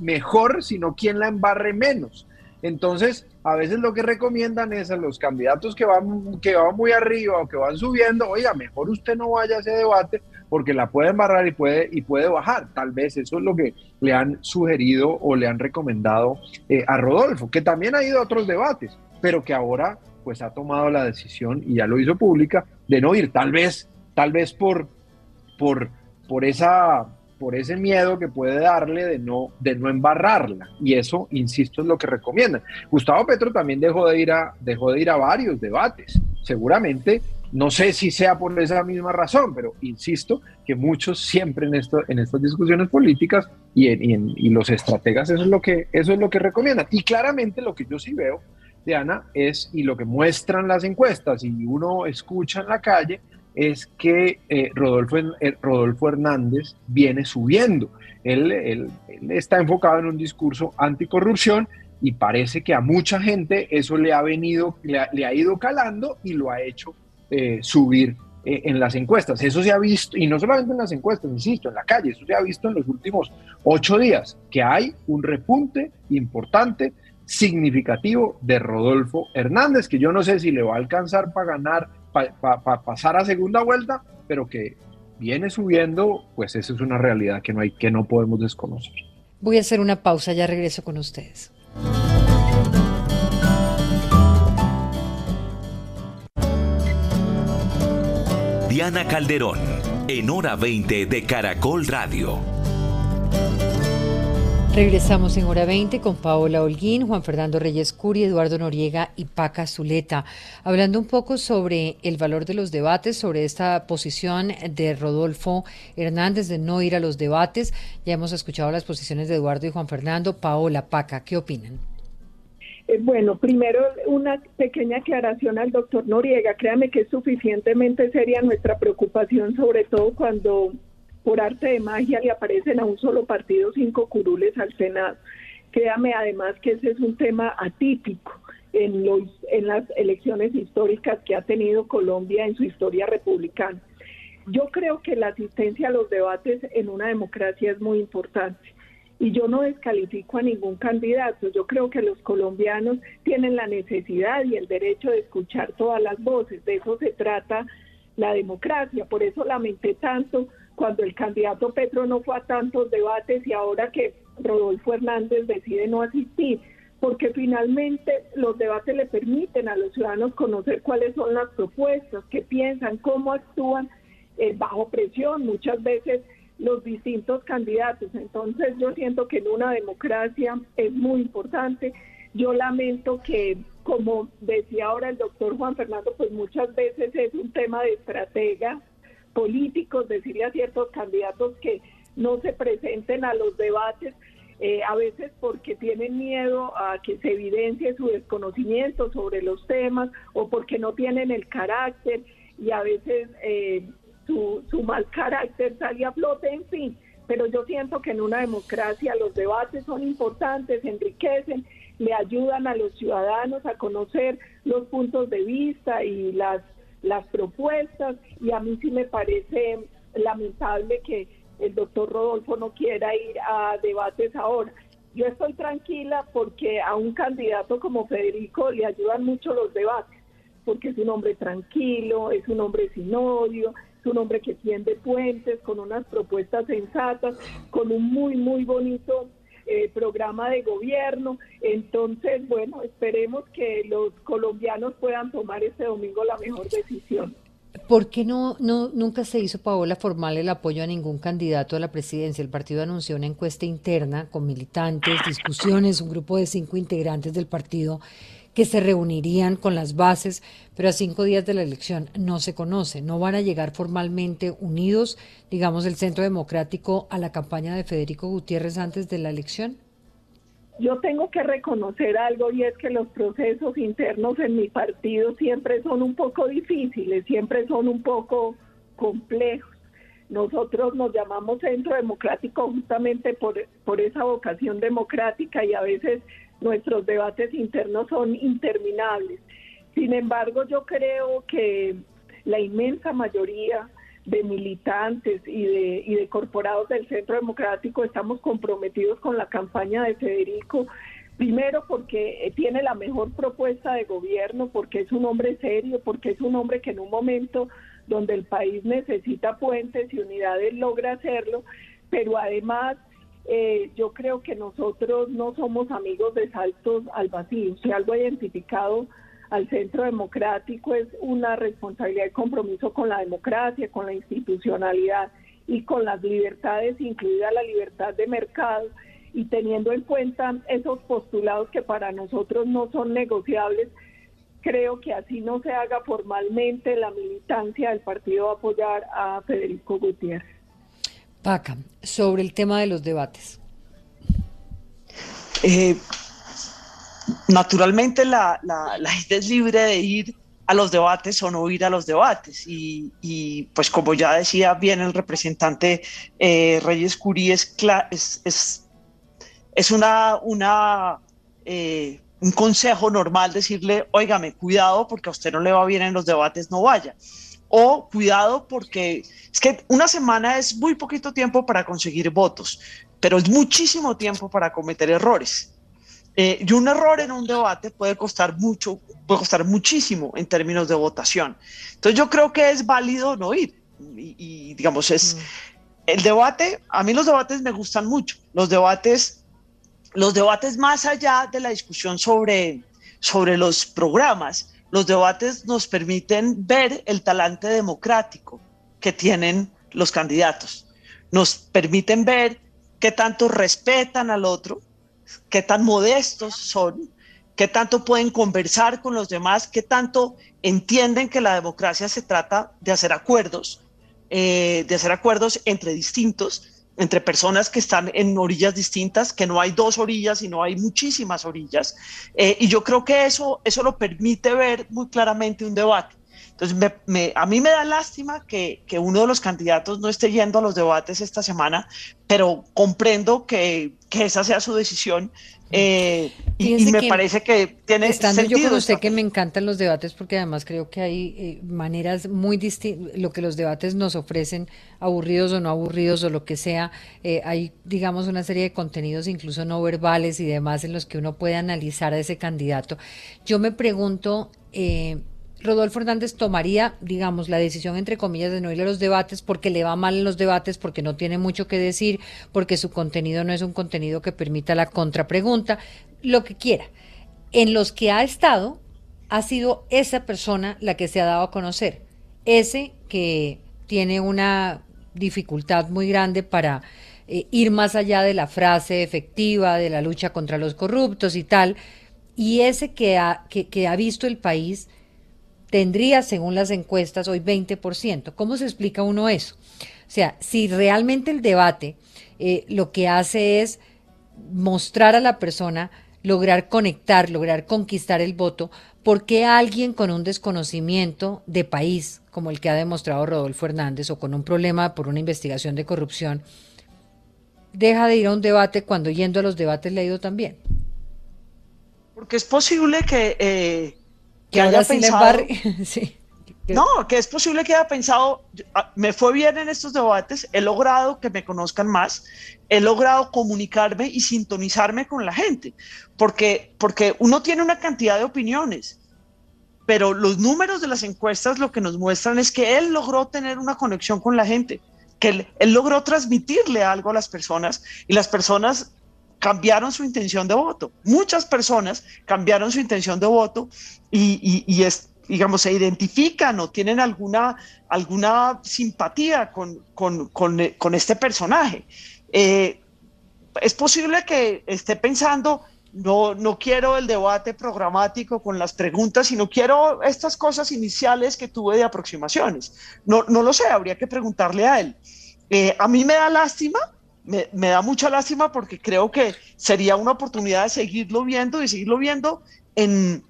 mejor, sino quién la embarre menos. Entonces, a veces lo que recomiendan es a los candidatos que van, que van muy arriba o que van subiendo, oiga, mejor usted no vaya a ese debate porque la puede embarrar y puede, y puede bajar. Tal vez eso es lo que le han sugerido o le han recomendado eh, a Rodolfo, que también ha ido a otros debates, pero que ahora pues ha tomado la decisión y ya lo hizo pública de no ir, tal vez, tal vez por, por, por, esa, por ese miedo que puede darle de no, de no embarrarla. Y eso, insisto, es lo que recomiendan. Gustavo Petro también dejó de ir a, dejó de ir a varios debates. Seguramente No sé si sea por esa misma razón, pero insisto que muchos siempre en, en estas discusiones políticas y, y, los estrategas eso es, lo que, eso es lo que recomiendan. Y claramente lo que yo sí veo, Diana, es, y lo que muestran las encuestas y uno escucha en la calle, es que eh, Rodolfo, eh, Rodolfo Hernández viene subiendo. Él, él, está enfocado en un discurso anticorrupción y parece que a mucha gente eso le ha venido, le ha, ido calando y lo ha hecho eh, subir eh, en las encuestas. Eso se ha visto, y no solamente en las encuestas, insisto, en la calle, eso se ha visto en los últimos ocho días, que hay un repunte importante, significativo de Rodolfo Hernández, que yo no sé si le va a alcanzar para ganar, para pasar a segunda vuelta, pero que viene subiendo, pues eso es una realidad que no, hay, que no podemos desconocer. Voy a hacer una pausa, ya regreso con ustedes. Diana Calderón, en hora 20 de Caracol Radio. Regresamos en hora 20 con Paola Holguín, Juan Fernando Reyes Curi, Eduardo Noriega y Paca Zuleta, hablando un poco sobre el valor de los debates, sobre esta posición de Rodolfo Hernández de no ir a los debates. Ya hemos escuchado las posiciones de Eduardo y Juan Fernando. Paola, Paca, ¿qué opinan? Eh, bueno, primero una pequeña aclaración al doctor Noriega. Créame que es suficientemente seria nuestra preocupación, sobre todo cuando por arte de magia le aparecen a un solo partido cinco curules al Senado. Créame además que ese es un tema atípico en, los, en las elecciones históricas que ha tenido Colombia en su historia republicana. Yo creo que la asistencia a los debates en una democracia es muy importante y yo no descalifico a ningún candidato. Yo creo que los colombianos tienen la necesidad y el derecho de escuchar todas las voces. De eso se trata la democracia. Por eso lamenté tanto cuando el candidato Petro no fue a tantos debates y ahora que Rodolfo Hernández decide no asistir, porque finalmente los debates le permiten a los ciudadanos conocer cuáles son las propuestas, qué piensan, cómo actúan eh, bajo presión. Muchas veces los distintos candidatos. Entonces yo siento que en una democracia es muy importante. Yo lamento que, como decía ahora el doctor Juan Fernando, pues muchas veces es un tema de estratega políticos, decirle a ciertos candidatos que no se presenten a los debates, eh, a veces porque tienen miedo a que se evidencie su desconocimiento sobre los temas o porque no tienen el carácter y a veces eh, su, su mal carácter sale a flote, en fin. Pero yo siento que en una democracia los debates son importantes, enriquecen, le ayudan a los ciudadanos a conocer los puntos de vista y las, las propuestas. Y a mí sí me parece lamentable que el doctor Rodolfo no quiera ir a debates ahora. Yo estoy tranquila porque a un candidato como Federico le ayudan mucho los debates, porque es un hombre tranquilo, es un hombre sin odio, es un hombre que tiende puentes, con unas propuestas sensatas, con un muy, muy bonito eh, programa de gobierno. Entonces, bueno, esperemos que los colombianos puedan tomar este domingo la mejor decisión. ¿Por qué no, no, nunca se hizo, Paola, formal el apoyo a ningún candidato a la presidencia? El partido anunció una encuesta interna con militantes, discusiones, un grupo de cinco integrantes del partido que se reunirían con las bases, pero a cinco días de la elección no se conoce. No van a llegar formalmente unidos, digamos, el Centro Democrático a la campaña de Federico Gutiérrez antes de la elección. Yo tengo que reconocer algo y es que los procesos internos en mi partido siempre son un poco difíciles, siempre son un poco complejos. Nosotros nos llamamos Centro Democrático justamente por, por esa vocación democrática y a veces nuestros debates internos son interminables. Sin embargo, yo creo que la inmensa mayoría de militantes y de, y de corporados del Centro Democrático estamos comprometidos con la campaña de Federico, primero porque tiene la mejor propuesta de gobierno, porque es un hombre serio, porque es un hombre que en un momento donde el país necesita puentes y unidades logra hacerlo, pero además eh, yo creo que nosotros no somos amigos de saltos al vacío. Si algo identificado al centro democrático es una responsabilidad y compromiso con la democracia, con la institucionalidad y con las libertades, incluida la libertad de mercado, y teniendo en cuenta esos postulados que para nosotros no son negociables, creo que así no se haga formalmente, la militancia del partido apoyar a Federico Gutiérrez. Paca, sobre el tema de los debates. Eh, naturalmente la, la, gente es libre de ir a los debates o no ir a los debates. Y, pues como ya decía bien el representante eh, Reyes Curí, es, es, es, una, una eh, un consejo normal decirle, óigame, cuidado porque a usted no le va bien en los debates, no vaya. O cuidado porque es que una semana es muy poquito tiempo para conseguir votos, pero es muchísimo tiempo para cometer errores. Eh, y un error en un debate puede costar mucho, puede costar muchísimo en términos de votación. Entonces yo creo que es válido no ir. Y, digamos, es el debate, a mí los debates me gustan mucho. Los debates los debates más allá de la discusión sobre, sobre los programas, los debates nos permiten ver el talante democrático que tienen los candidatos. Nos permiten ver qué tanto respetan al otro, qué tan modestos son, qué tanto pueden conversar con los demás, qué tanto entienden que la democracia se trata de hacer acuerdos, eh, de hacer acuerdos entre distintos entre personas que están en orillas distintas, que no hay dos orillas, sino hay muchísimas orillas. Eh, y yo creo que eso, eso lo permite ver muy claramente un debate. Entonces, a mí me da lástima que, que, uno de los candidatos no esté yendo a los debates esta semana, pero comprendo que, que esa sea su decisión eh, y, me parece que tiene estando yo con usted que me encantan los debates porque además creo que hay eh, maneras muy distintas, lo que los debates nos ofrecen, aburridos o no aburridos o lo que sea, eh, hay digamos una serie de contenidos incluso no verbales y demás en los que uno puede analizar a ese candidato. Yo me pregunto... Eh, Rodolfo Hernández tomaría, digamos, la decisión, entre comillas, de no ir a los debates porque le va mal en los debates, porque no tiene mucho que decir, porque su contenido no es un contenido que permita la contrapregunta, lo que quiera. En los que ha estado, ha sido esa persona la que se ha dado a conocer. Ese que tiene una dificultad muy grande para eh, ir más allá de la frase efectiva, de la lucha contra los corruptos y tal, y ese que ha, que ha visto el país tendría, según las encuestas, hoy 20%. ¿Cómo se explica uno eso? O sea, si realmente el debate eh, lo que hace es mostrar a la persona, lograr conectar, lograr conquistar el voto, ¿por qué alguien con un desconocimiento de país, como el que ha demostrado Rodolfo Hernández, o con un problema por una investigación de corrupción, deja de ir a un debate cuando yendo a los debates le ha ido también? Porque es posible que... Eh, que haya pensado, *laughs* No, que es posible que haya pensado, ah, me fue bien en estos debates, he logrado que me conozcan más, he logrado comunicarme y sintonizarme con la gente, porque, porque uno tiene una cantidad de opiniones, pero los números de las encuestas lo que nos muestran es que él logró tener una conexión con la gente, que él, él logró transmitirle algo a las personas y las personas cambiaron su intención de voto. Muchas personas cambiaron su intención de voto y, es, digamos, se identifican o tienen alguna, alguna simpatía con, con, este personaje. Eh, es posible que esté pensando, no, no quiero el debate programático con las preguntas, sino quiero estas cosas iniciales que tuve de aproximaciones. No, no lo sé, habría que preguntarle a él. Eh, a mí me da lástima me, da mucha lástima porque creo que sería una oportunidad de seguirlo viendo y seguirlo viendo en,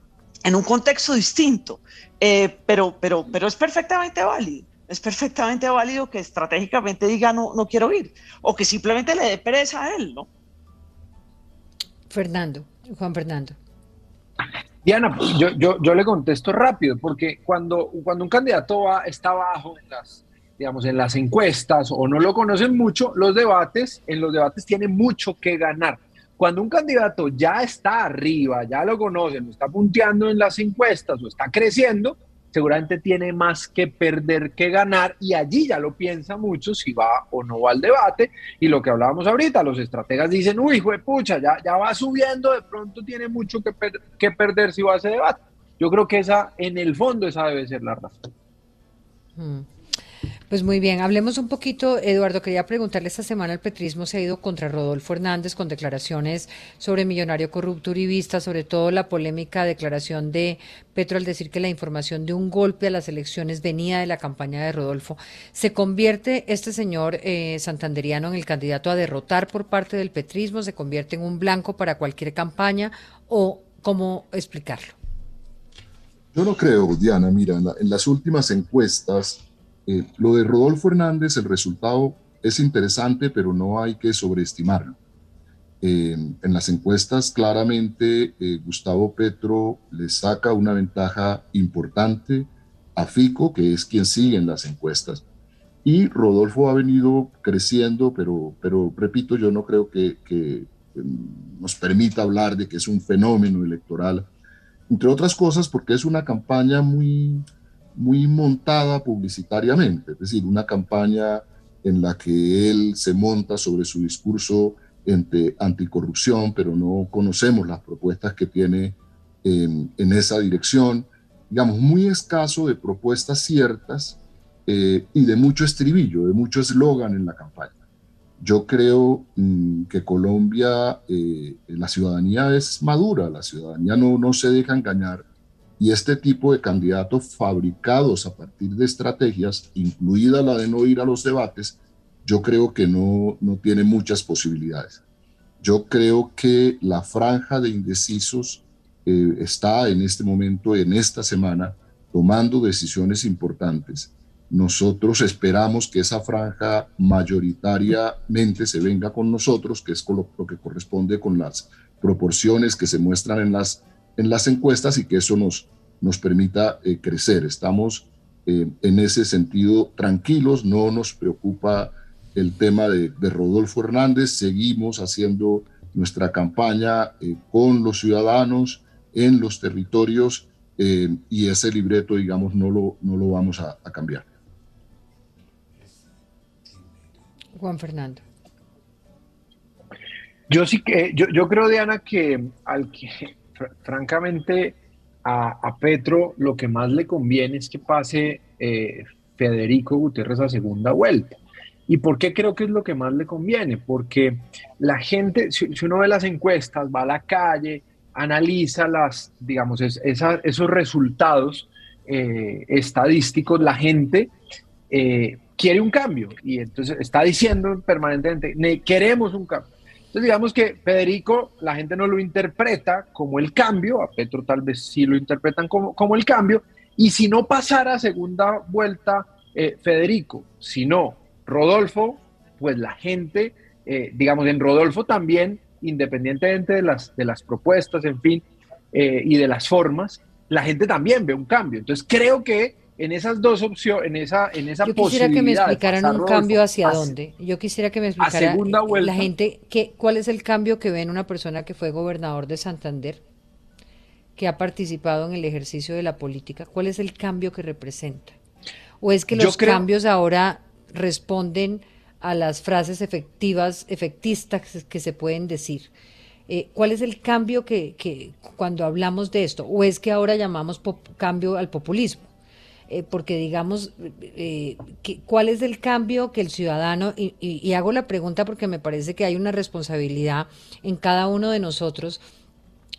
un contexto distinto. Eh, pero, pero, pero es perfectamente válido. Es perfectamente válido que estratégicamente diga no, no quiero ir o que simplemente le dé pereza a él, ¿no? Fernando, Juan Fernando. Diana, yo, yo, yo le contesto rápido, porque cuando, cuando un candidato va, está abajo en las, digamos, en las encuestas o no lo conocen mucho, los debates, en los debates tiene mucho que ganar. Cuando un candidato ya está arriba, ya lo conocen, está punteando en las encuestas o está creciendo, seguramente tiene más que perder que ganar y allí ya lo piensa mucho si va o no va al debate. Y lo que hablábamos ahorita, los estrategas dicen, uy, hijo de pucha, ya, ya va subiendo, de pronto tiene mucho que, que perder si va a ese debate. Yo creo que esa, en el fondo, esa debe ser la razón. Mm. Pues muy bien, hablemos un poquito, Eduardo, quería preguntarle, esta semana el petrismo se ha ido contra Rodolfo Hernández con declaraciones sobre millonario corrupto uribista, sobre todo la polémica declaración de Petro al decir que la información de un golpe a las elecciones venía de la campaña de Rodolfo. ¿Se convierte este señor eh, santanderiano en el candidato a derrotar por parte del petrismo? ¿Se convierte en un blanco para cualquier campaña o cómo explicarlo? Yo no creo, Diana, mira, en las últimas encuestas eh, lo de Rodolfo Hernández, el resultado es interesante, pero no hay que sobreestimarlo. Eh, en las encuestas, claramente, eh, Gustavo Petro le saca una ventaja importante a Fico, que es quien sigue en las encuestas. Y Rodolfo ha venido creciendo, pero, pero repito, yo no creo que, que nos permita hablar de que es un fenómeno electoral, entre otras cosas porque es una campaña muy, muy montada publicitariamente, es decir, una campaña en la que él se monta sobre su discurso entre anticorrupción, pero no conocemos las propuestas que tiene en, esa dirección, digamos, muy escaso de propuestas ciertas eh, y de mucho estribillo, de mucho eslogan en la campaña. Yo creo mm, que Colombia, eh, la ciudadanía es madura, la ciudadanía no, no se deja engañar y este tipo de candidatos fabricados a partir de estrategias, incluida la de no ir a los debates, yo creo que no, no tiene muchas posibilidades. Yo creo que la franja de indecisos eh, está en este momento, en esta semana, tomando decisiones importantes. Nosotros esperamos que esa franja mayoritariamente se venga con nosotros, que es lo, que corresponde con las proporciones que se muestran en las en las encuestas y que eso nos, nos permita eh, crecer. Estamos eh, en ese sentido tranquilos, no nos preocupa el tema de, Rodolfo Hernández, seguimos haciendo nuestra campaña eh, con los ciudadanos en los territorios y ese libreto, digamos, no lo, no lo vamos a, a cambiar. Juan Fernando. Yo sí que, yo, yo creo, Diana, que al que francamente, a, Petro lo que más le conviene es que pase eh, Federico Gutiérrez a segunda vuelta. ¿Y por qué creo que es lo que más le conviene? Porque la gente, si, uno ve las encuestas, va a la calle, analiza las, digamos, esos resultados eh, estadísticos, la gente eh, quiere un cambio y entonces está diciendo permanentemente, queremos un cambio. Entonces digamos que Federico, la gente no lo interpreta como el cambio, a Petro tal vez sí lo interpretan como, como el cambio, y si no pasara segunda vuelta eh, Federico, si no Rodolfo, pues la gente, eh, digamos, en Rodolfo también, independientemente de las, de las propuestas, en fin, eh, y de las formas, la gente también ve un cambio. Entonces creo que en esas dos opciones, en esa, en esa Yo quisiera que me explicaran un cambio hacia dónde. Yo quisiera que me explicara la gente que, cuál es el cambio que ve en una persona que fue gobernador de Santander, que ha participado en el ejercicio de la política. ¿Cuál es el cambio que representa? ¿O es que los cambios ahora responden a las frases efectivas, efectistas que se pueden decir? Eh, ¿Cuál es el cambio que, que, cuando hablamos de esto? ¿O es que ahora llamamos cambio al populismo? Eh, porque digamos, eh, ¿cuál es el cambio que el ciudadano, y, hago la pregunta porque me parece que hay una responsabilidad en cada uno de nosotros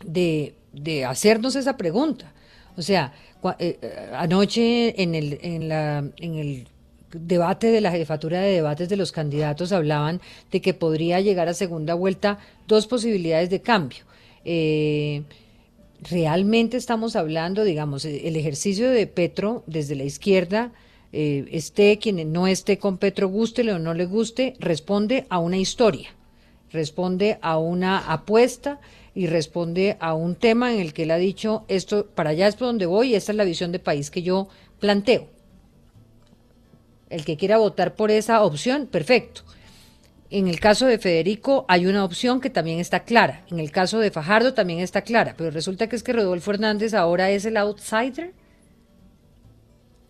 de, hacernos esa pregunta? O sea, eh, anoche en el, en, la, en el debate de la jefatura de debates de los candidatos hablaban de que podría llegar a segunda vuelta dos posibilidades de cambio realmente estamos hablando, digamos, e, el ejercicio de Petro desde la izquierda, eh, esté quien no esté con Petro, guste o no le guste, responde a una historia, responde a una apuesta y responde a un tema en el que él ha dicho, esto para allá es por donde voy y esta es la visión de país que yo planteo. El que quiera votar por esa opción, perfecto. En el caso de Federico hay una opción que también está clara. En el caso de Fajardo también está clara. Pero resulta que es que Rodolfo Hernández ahora es el outsider.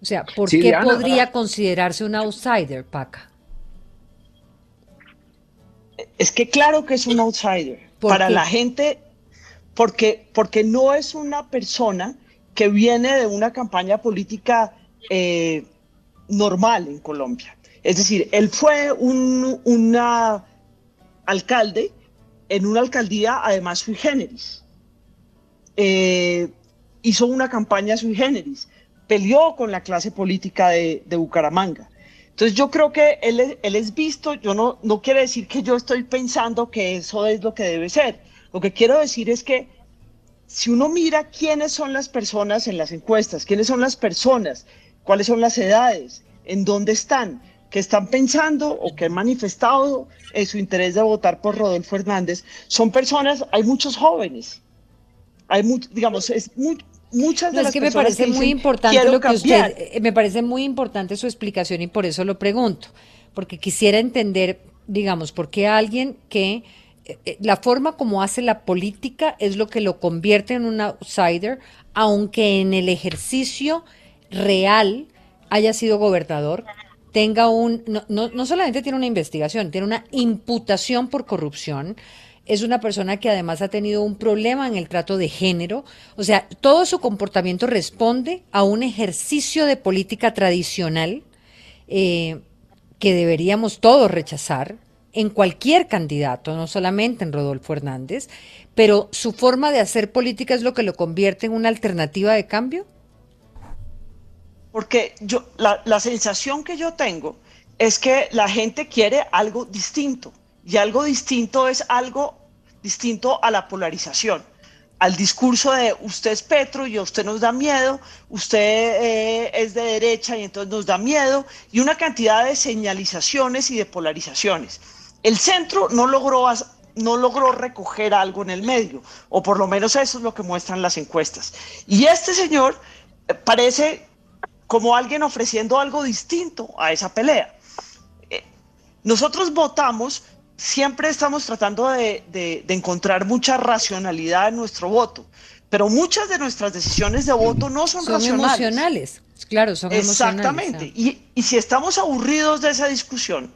O sea, ¿por qué podría considerarse un outsider, Paca? Es que claro que es un outsider. Para la gente, porque, porque no es una persona que viene de una campaña política eh, normal en Colombia. Es decir, él fue un una alcalde en una alcaldía además sui generis. Eh, hizo una campaña sui generis, peleó con la clase política de, Bucaramanga. Entonces yo creo que él, es- él es visto, yo no, no quiere decir que yo estoy pensando que eso es lo que debe ser. Lo que quiero decir es que si uno mira quiénes son las personas en las encuestas, quiénes son las personas, cuáles son las edades, en dónde están, que están pensando o que han manifestado eh, su interés de votar por Rodolfo Hernández, son personas, hay muchos jóvenes, hay mu- digamos, es mu- muchas de No, es las que me parece muy dicen, importante "Quiero lo que cambiar". usted, eh, me parece muy importante su explicación y por eso lo pregunto, porque quisiera entender, digamos, por qué alguien que eh, eh, la forma como hace la política es lo que lo convierte en un outsider, aunque en el ejercicio real haya sido gobernador, tenga un, no, no, no solamente tiene una investigación, tiene una imputación por corrupción, es una persona que además ha tenido un problema en el trato de género, o sea, todo su comportamiento responde a un ejercicio de política tradicional eh, que deberíamos todos rechazar en cualquier candidato, no solamente en Rodolfo Hernández, pero su forma de hacer política es lo que lo convierte en una alternativa de cambio. Porque yo, la, sensación que yo tengo es que la gente quiere algo distinto. Y algo distinto es algo distinto a la polarización, al discurso de usted es Petro y a usted nos da miedo, usted eh, es de derecha y entonces nos da miedo, y una cantidad de señalizaciones y de polarizaciones. El centro no logró, no logró recoger algo en el medio, o por lo menos eso es lo que muestran las encuestas. Y este señor eh, parece como alguien ofreciendo algo distinto a esa pelea. Eh, Nosotros votamos, siempre estamos tratando de, de- de encontrar mucha racionalidad en nuestro voto, pero muchas de nuestras decisiones de voto no son, Son racionales. emocionales, claro, son Exactamente. emocionales. Y, y si estamos aburridos de esa discusión,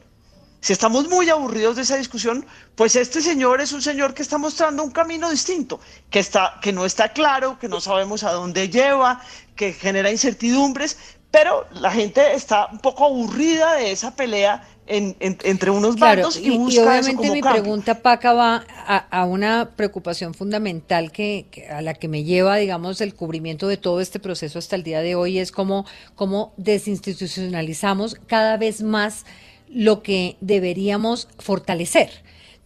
si estamos muy aburridos de esa discusión, pues este señor es un señor que está mostrando un camino distinto, que, está, que no está claro, que no sabemos a dónde lleva, que genera incertidumbres, pero la gente está un poco aburrida de esa pelea en- en- entre unos Claro, bandos y, y, y busca eso obviamente como mi pregunta, Paca, va a, a una preocupación fundamental que, que- a la que me lleva, digamos, el cubrimiento de todo este proceso hasta el día de hoy, es cómo, cómo desinstitucionalizamos cada vez más lo que deberíamos fortalecer.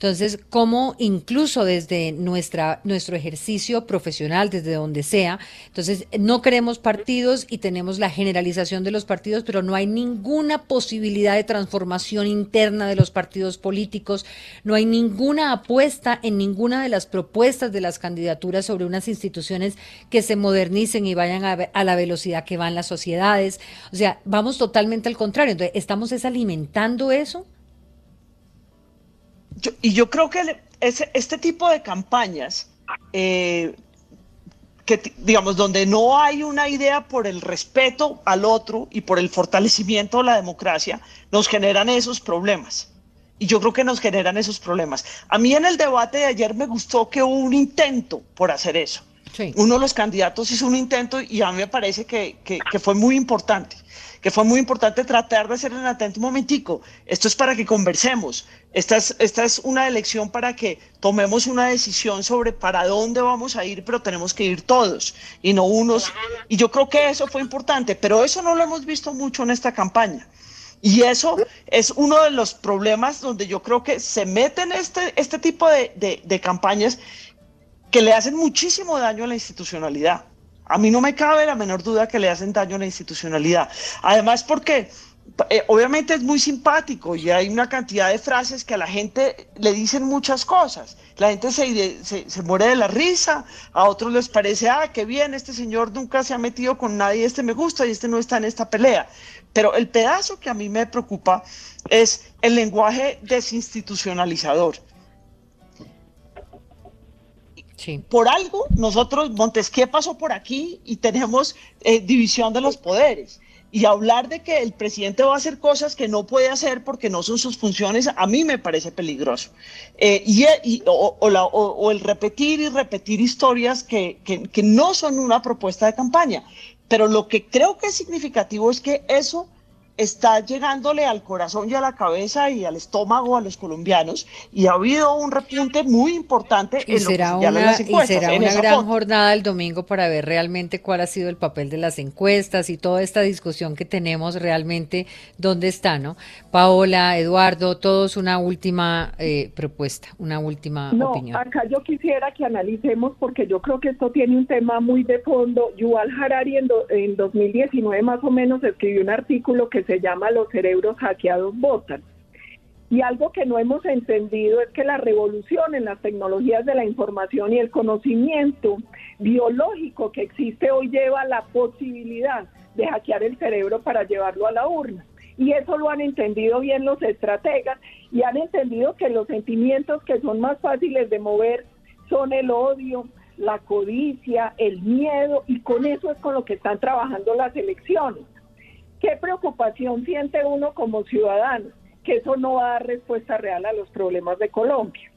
Entonces, cómo incluso desde nuestra, nuestro ejercicio profesional, desde donde sea, entonces no queremos partidos y tenemos la generalización de los partidos, pero no hay ninguna posibilidad de transformación interna de los partidos políticos, no hay ninguna apuesta en ninguna de las propuestas de las candidaturas sobre unas instituciones que se modernicen y vayan a, a la velocidad que van las sociedades. O sea, vamos totalmente al contrario. Entonces, ¿estamos es alimentando eso? Yo- y yo creo que ese- este tipo de campañas, eh, que digamos, donde no hay una idea por el respeto al otro y por el fortalecimiento de la democracia, nos generan esos problemas. Y yo creo que nos generan esos problemas. A mí en el debate de ayer me gustó que hubo un intento por hacer eso. Uno de los candidatos hizo un intento y a mí me parece que, que- que fue muy importante, que fue muy importante tratar de hacer en atento un momentico. Esto es para que conversemos. Esta es, esta es una elección para que tomemos una decisión sobre para dónde vamos a ir, pero tenemos que ir todos y no unos. Y yo creo que eso fue importante, pero eso no lo hemos visto mucho en esta campaña. Y eso es uno de los problemas donde yo creo que se meten este, este tipo de, de- de campañas que le hacen muchísimo daño a la institucionalidad. A mí no me cabe la menor duda que le hacen daño a la institucionalidad. Además, porque eh, obviamente es muy simpático y hay una cantidad de frases que a la gente le dicen muchas cosas. La gente se, se, se muere de la risa, a otros les parece, ah, qué bien, este señor nunca se ha metido con nadie, este me gusta y este no está en esta pelea. Pero el pedazo que a mí me preocupa es el lenguaje desinstitucionalizador. Por algo, nosotros, Montesquieu pasó por aquí y tenemos eh, división de los poderes. Y hablar de que el presidente va a hacer cosas que no puede hacer porque no son sus funciones, a mí me parece peligroso. Eh, y, y- o, el repetir y repetir historias que no son una propuesta de campaña. Pero lo que creo que es significativo es que eso está llegándole al corazón y a la cabeza y al estómago a los colombianos y ha habido un repunte muy importante y en será lo que una, las y será en una gran foto. jornada el domingo para ver realmente cuál ha sido el papel de las encuestas y toda esta discusión que tenemos realmente dónde está, ¿no? Paola, Eduardo, todos una última eh, propuesta, una última No, opinión. acá yo quisiera que analicemos porque yo creo que esto tiene un tema muy de fondo. Yuval Harari en, do- en 2019 más o menos escribió un artículo que se llama Los cerebros hackeados votan. Y algo que no hemos entendido es que la revolución en las tecnologías de la información y el conocimiento biológico que existe hoy lleva la posibilidad de hackear el cerebro para llevarlo a la urna. Y eso lo han entendido bien los estrategas y han entendido que los sentimientos que son más fáciles de mover son el odio, la codicia, el miedo y con eso es con lo que están trabajando las elecciones. ¿Qué preocupación siente uno como ciudadano? Que eso no va a dar respuesta real a los problemas de Colombia.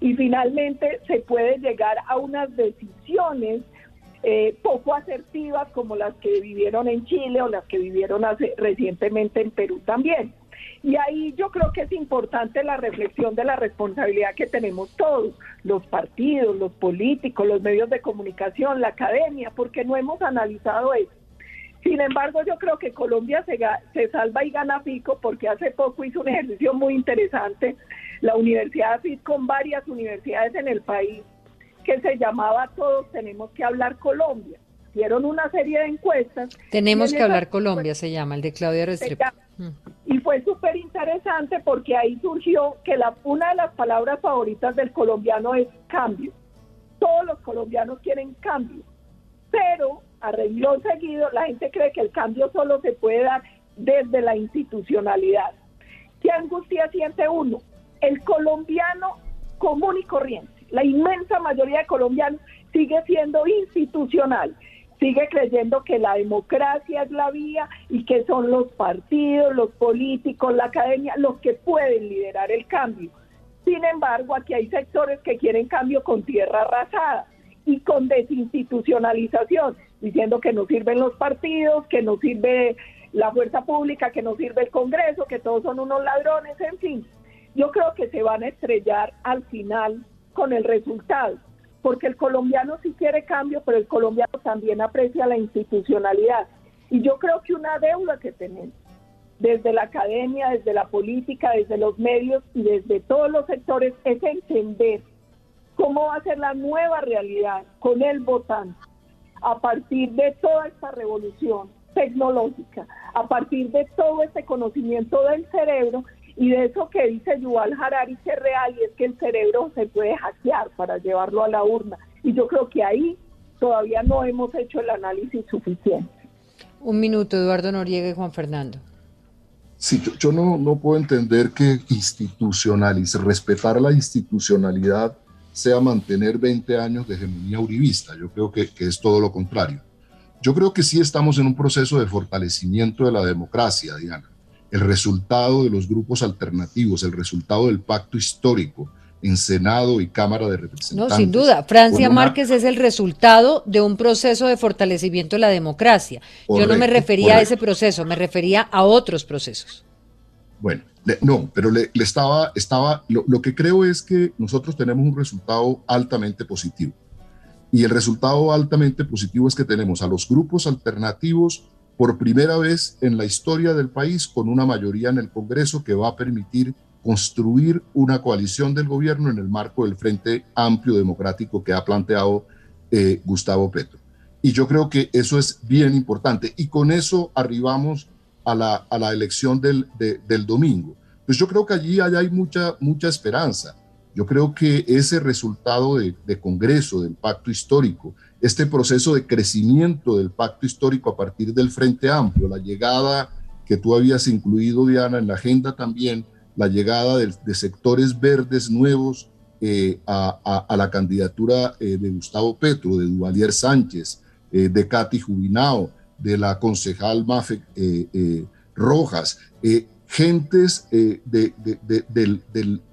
Y finalmente se puede llegar a unas decisiones eh, poco asertivas como las que vivieron en Chile o las que vivieron recientemente en Perú también. Y ahí yo creo que es importante la reflexión de la responsabilidad que tenemos todos, los partidos, los políticos, los medios de comunicación, la academia, porque no hemos analizado eso. Sin embargo, yo creo que Colombia se, se salva y gana pico porque hace poco hizo un ejercicio muy interesante la Universidad FIT con varias universidades en el país que se llamaba Todos tenemos que hablar Colombia. Hicieron una serie de encuestas. Tenemos en que hablar Colombia, se llama, el de Claudia Restrepo. Mm. y fue súper interesante porque ahí surgió que la, una de las palabras favoritas del colombiano es cambio. Todos los colombianos quieren cambio, pero a renglón seguido la gente cree que el cambio solo se puede dar desde la institucionalidad. ¿Qué angustia siente uno? El colombiano común y corriente, la inmensa mayoría de colombianos sigue siendo institucional, sigue creyendo que la democracia es la vía y que son los partidos, los políticos, la academia los que pueden liderar el cambio. Sin embargo, aquí hay sectores que quieren cambio con tierra arrasada y con desinstitucionalización, diciendo que no sirven los partidos, que no sirve la fuerza pública, que no sirve el Congreso, que todos son unos ladrones, en fin. Yo creo que se van a estrellar al final con el resultado, porque el colombiano sí quiere cambio, pero el colombiano también aprecia la institucionalidad. Y yo creo que una deuda que tenemos desde la academia, desde la política, desde los medios y desde todos los sectores es entender cómo va a ser la nueva realidad con el votante a partir de toda esta revolución tecnológica, a partir de todo este conocimiento del cerebro y de eso que dice Yuval Harari que es real y es que el cerebro se puede hackear para llevarlo a la urna. Y yo creo que ahí todavía no hemos hecho el análisis suficiente. Un minuto, Eduardo Noriega y Juan Fernando. Sí, yo, yo no, no puedo entender que institucionalizar, respetar la institucionalidad sea mantener 20 años de hegemonía uribista. Yo creo que, que es todo lo contrario. Yo creo que sí estamos en un proceso de fortalecimiento de la democracia, Diana. El resultado de los grupos alternativos, el resultado del pacto histórico en Senado y Cámara de No, Representantes. sin duda. Francia una- Márquez es el resultado de un proceso de fortalecimiento de la democracia. Yo no me Correcto, refería a correcto. ese proceso, me refería a otros procesos. Bueno, no, pero le, estaba, estaba lo, lo que creo es que nosotros tenemos un resultado altamente positivo. Y el resultado altamente positivo es que tenemos a los grupos alternativos por primera vez en la historia del país con una mayoría en el Congreso que va a permitir construir una coalición del gobierno en el marco del Frente Amplio Democrático que ha planteado eh, Gustavo Petro. Y yo creo que eso es bien importante. Y con eso arribamos a la, a la elección del, de- del domingo. Pues yo creo que allí, hay mucha, mucha esperanza. Yo creo que ese resultado de, Congreso, del pacto histórico, este proceso de crecimiento del pacto histórico a partir del Frente Amplio, la llegada que tú habías incluido, Diana, en la agenda también, la llegada de, sectores verdes nuevos eh, a, a- a la candidatura eh, de Gustavo Petro, de Duvalier Sánchez, eh, de Katy Jubinao, de la concejal Mafe eh, eh, Rojas, eh, gentes de- de- de-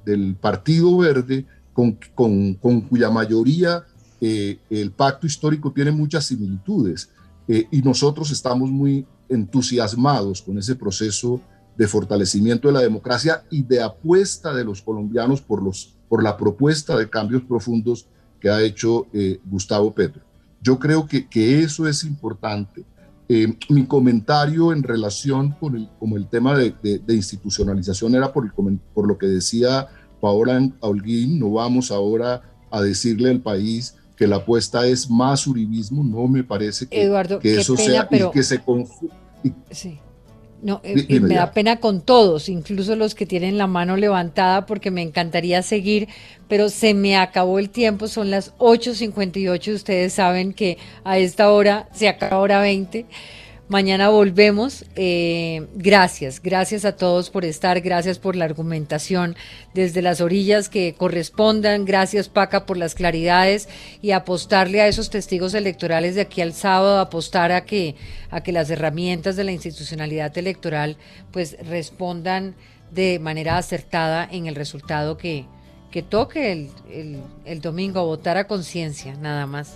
del, Partido Verde con, con- con cuya mayoría el pacto histórico tiene muchas similitudes y nosotros estamos muy, entusiasmados con ese proceso de fortalecimiento de la democracia y de apuesta de los colombianos por, los, por la propuesta de cambios profundos que ha hecho Gustavo Petro. Yo creo que, que eso es importante. Eh, mi comentario en relación con el, como el tema de, de, institucionalización era por, el, por lo que decía Paola Holguín, no vamos ahora a decirle al país que la apuesta es más uribismo, no me parece que, Eduardo, que eso sea pero... y que se Sí. No, eh, me da pena con todos, incluso los que tienen la mano levantada, porque me encantaría seguir, pero se me acabó el tiempo, son las 8.58, ustedes saben que a esta hora se acaba hora 20. Mañana volvemos. Eh, gracias, gracias a todos por estar, gracias por la argumentación desde las orillas que correspondan. Gracias, Paca, por las claridades y apostarle a esos testigos electorales de aquí al sábado, apostar a que, a que las herramientas de la institucionalidad electoral pues respondan de manera acertada en el resultado que, que toque el, el, el domingo, votar a conciencia, nada más.